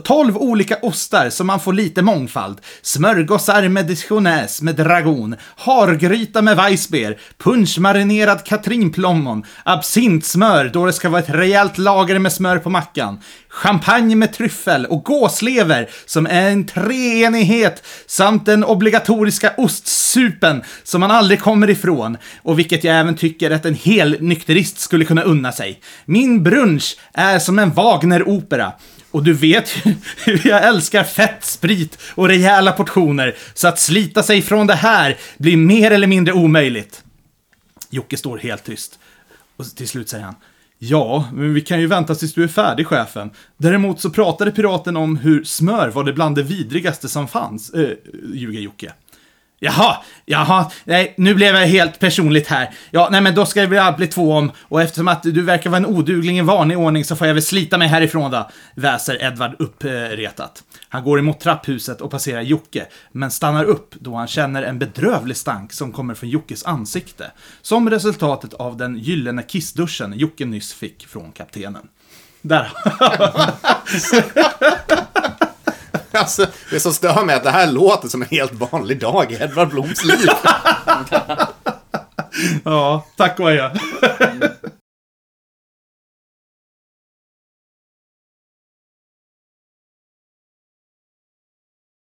tolv olika ostar så man får lite mångfald, smörgåsar med dijonäs med dragon, hargryta med weissbier, punschmarinerad katrinplommon, absintsmör då det ska vara ett rejält lager med smör på mackan, champagne med tryffel och gåslever som är en treenighet samt den obligatoriska ostsupen som man aldrig kommer ifrån och vilket jag även tycker att en hel nykterist skulle kunna unna sig. Min brunch är som en Wagner-opera. Och du vet ju hur jag älskar fett, sprit och rejäla portioner, så att slita sig från det här blir mer eller mindre omöjligt. Jocke står helt tyst. Och till slut säger han. Ja, men vi kan ju vänta tills du är färdig, chefen. Däremot så pratade piraten om hur smör var det bland det vidrigaste som fanns, äh, ljuger Jocke. Jaha, jaha, nej, nu blev jag helt personligt här. Ja, nej men då ska vi bli två om, och eftersom att du verkar vara en odugling i vanlig ordning så får jag väl slita mig härifrån då, väser Edvard uppretat. Han går emot trapphuset och passerar Jocke, men stannar upp då han känner en bedrövlig stank som kommer från Jockes ansikte. Som resultatet av den gyllene kissduschen Jocke nyss fick från kaptenen. Där. Alltså, det som stör mig är att det här låter som en helt vanlig dag i Edvard Bloms liv. ja, tack och adjö.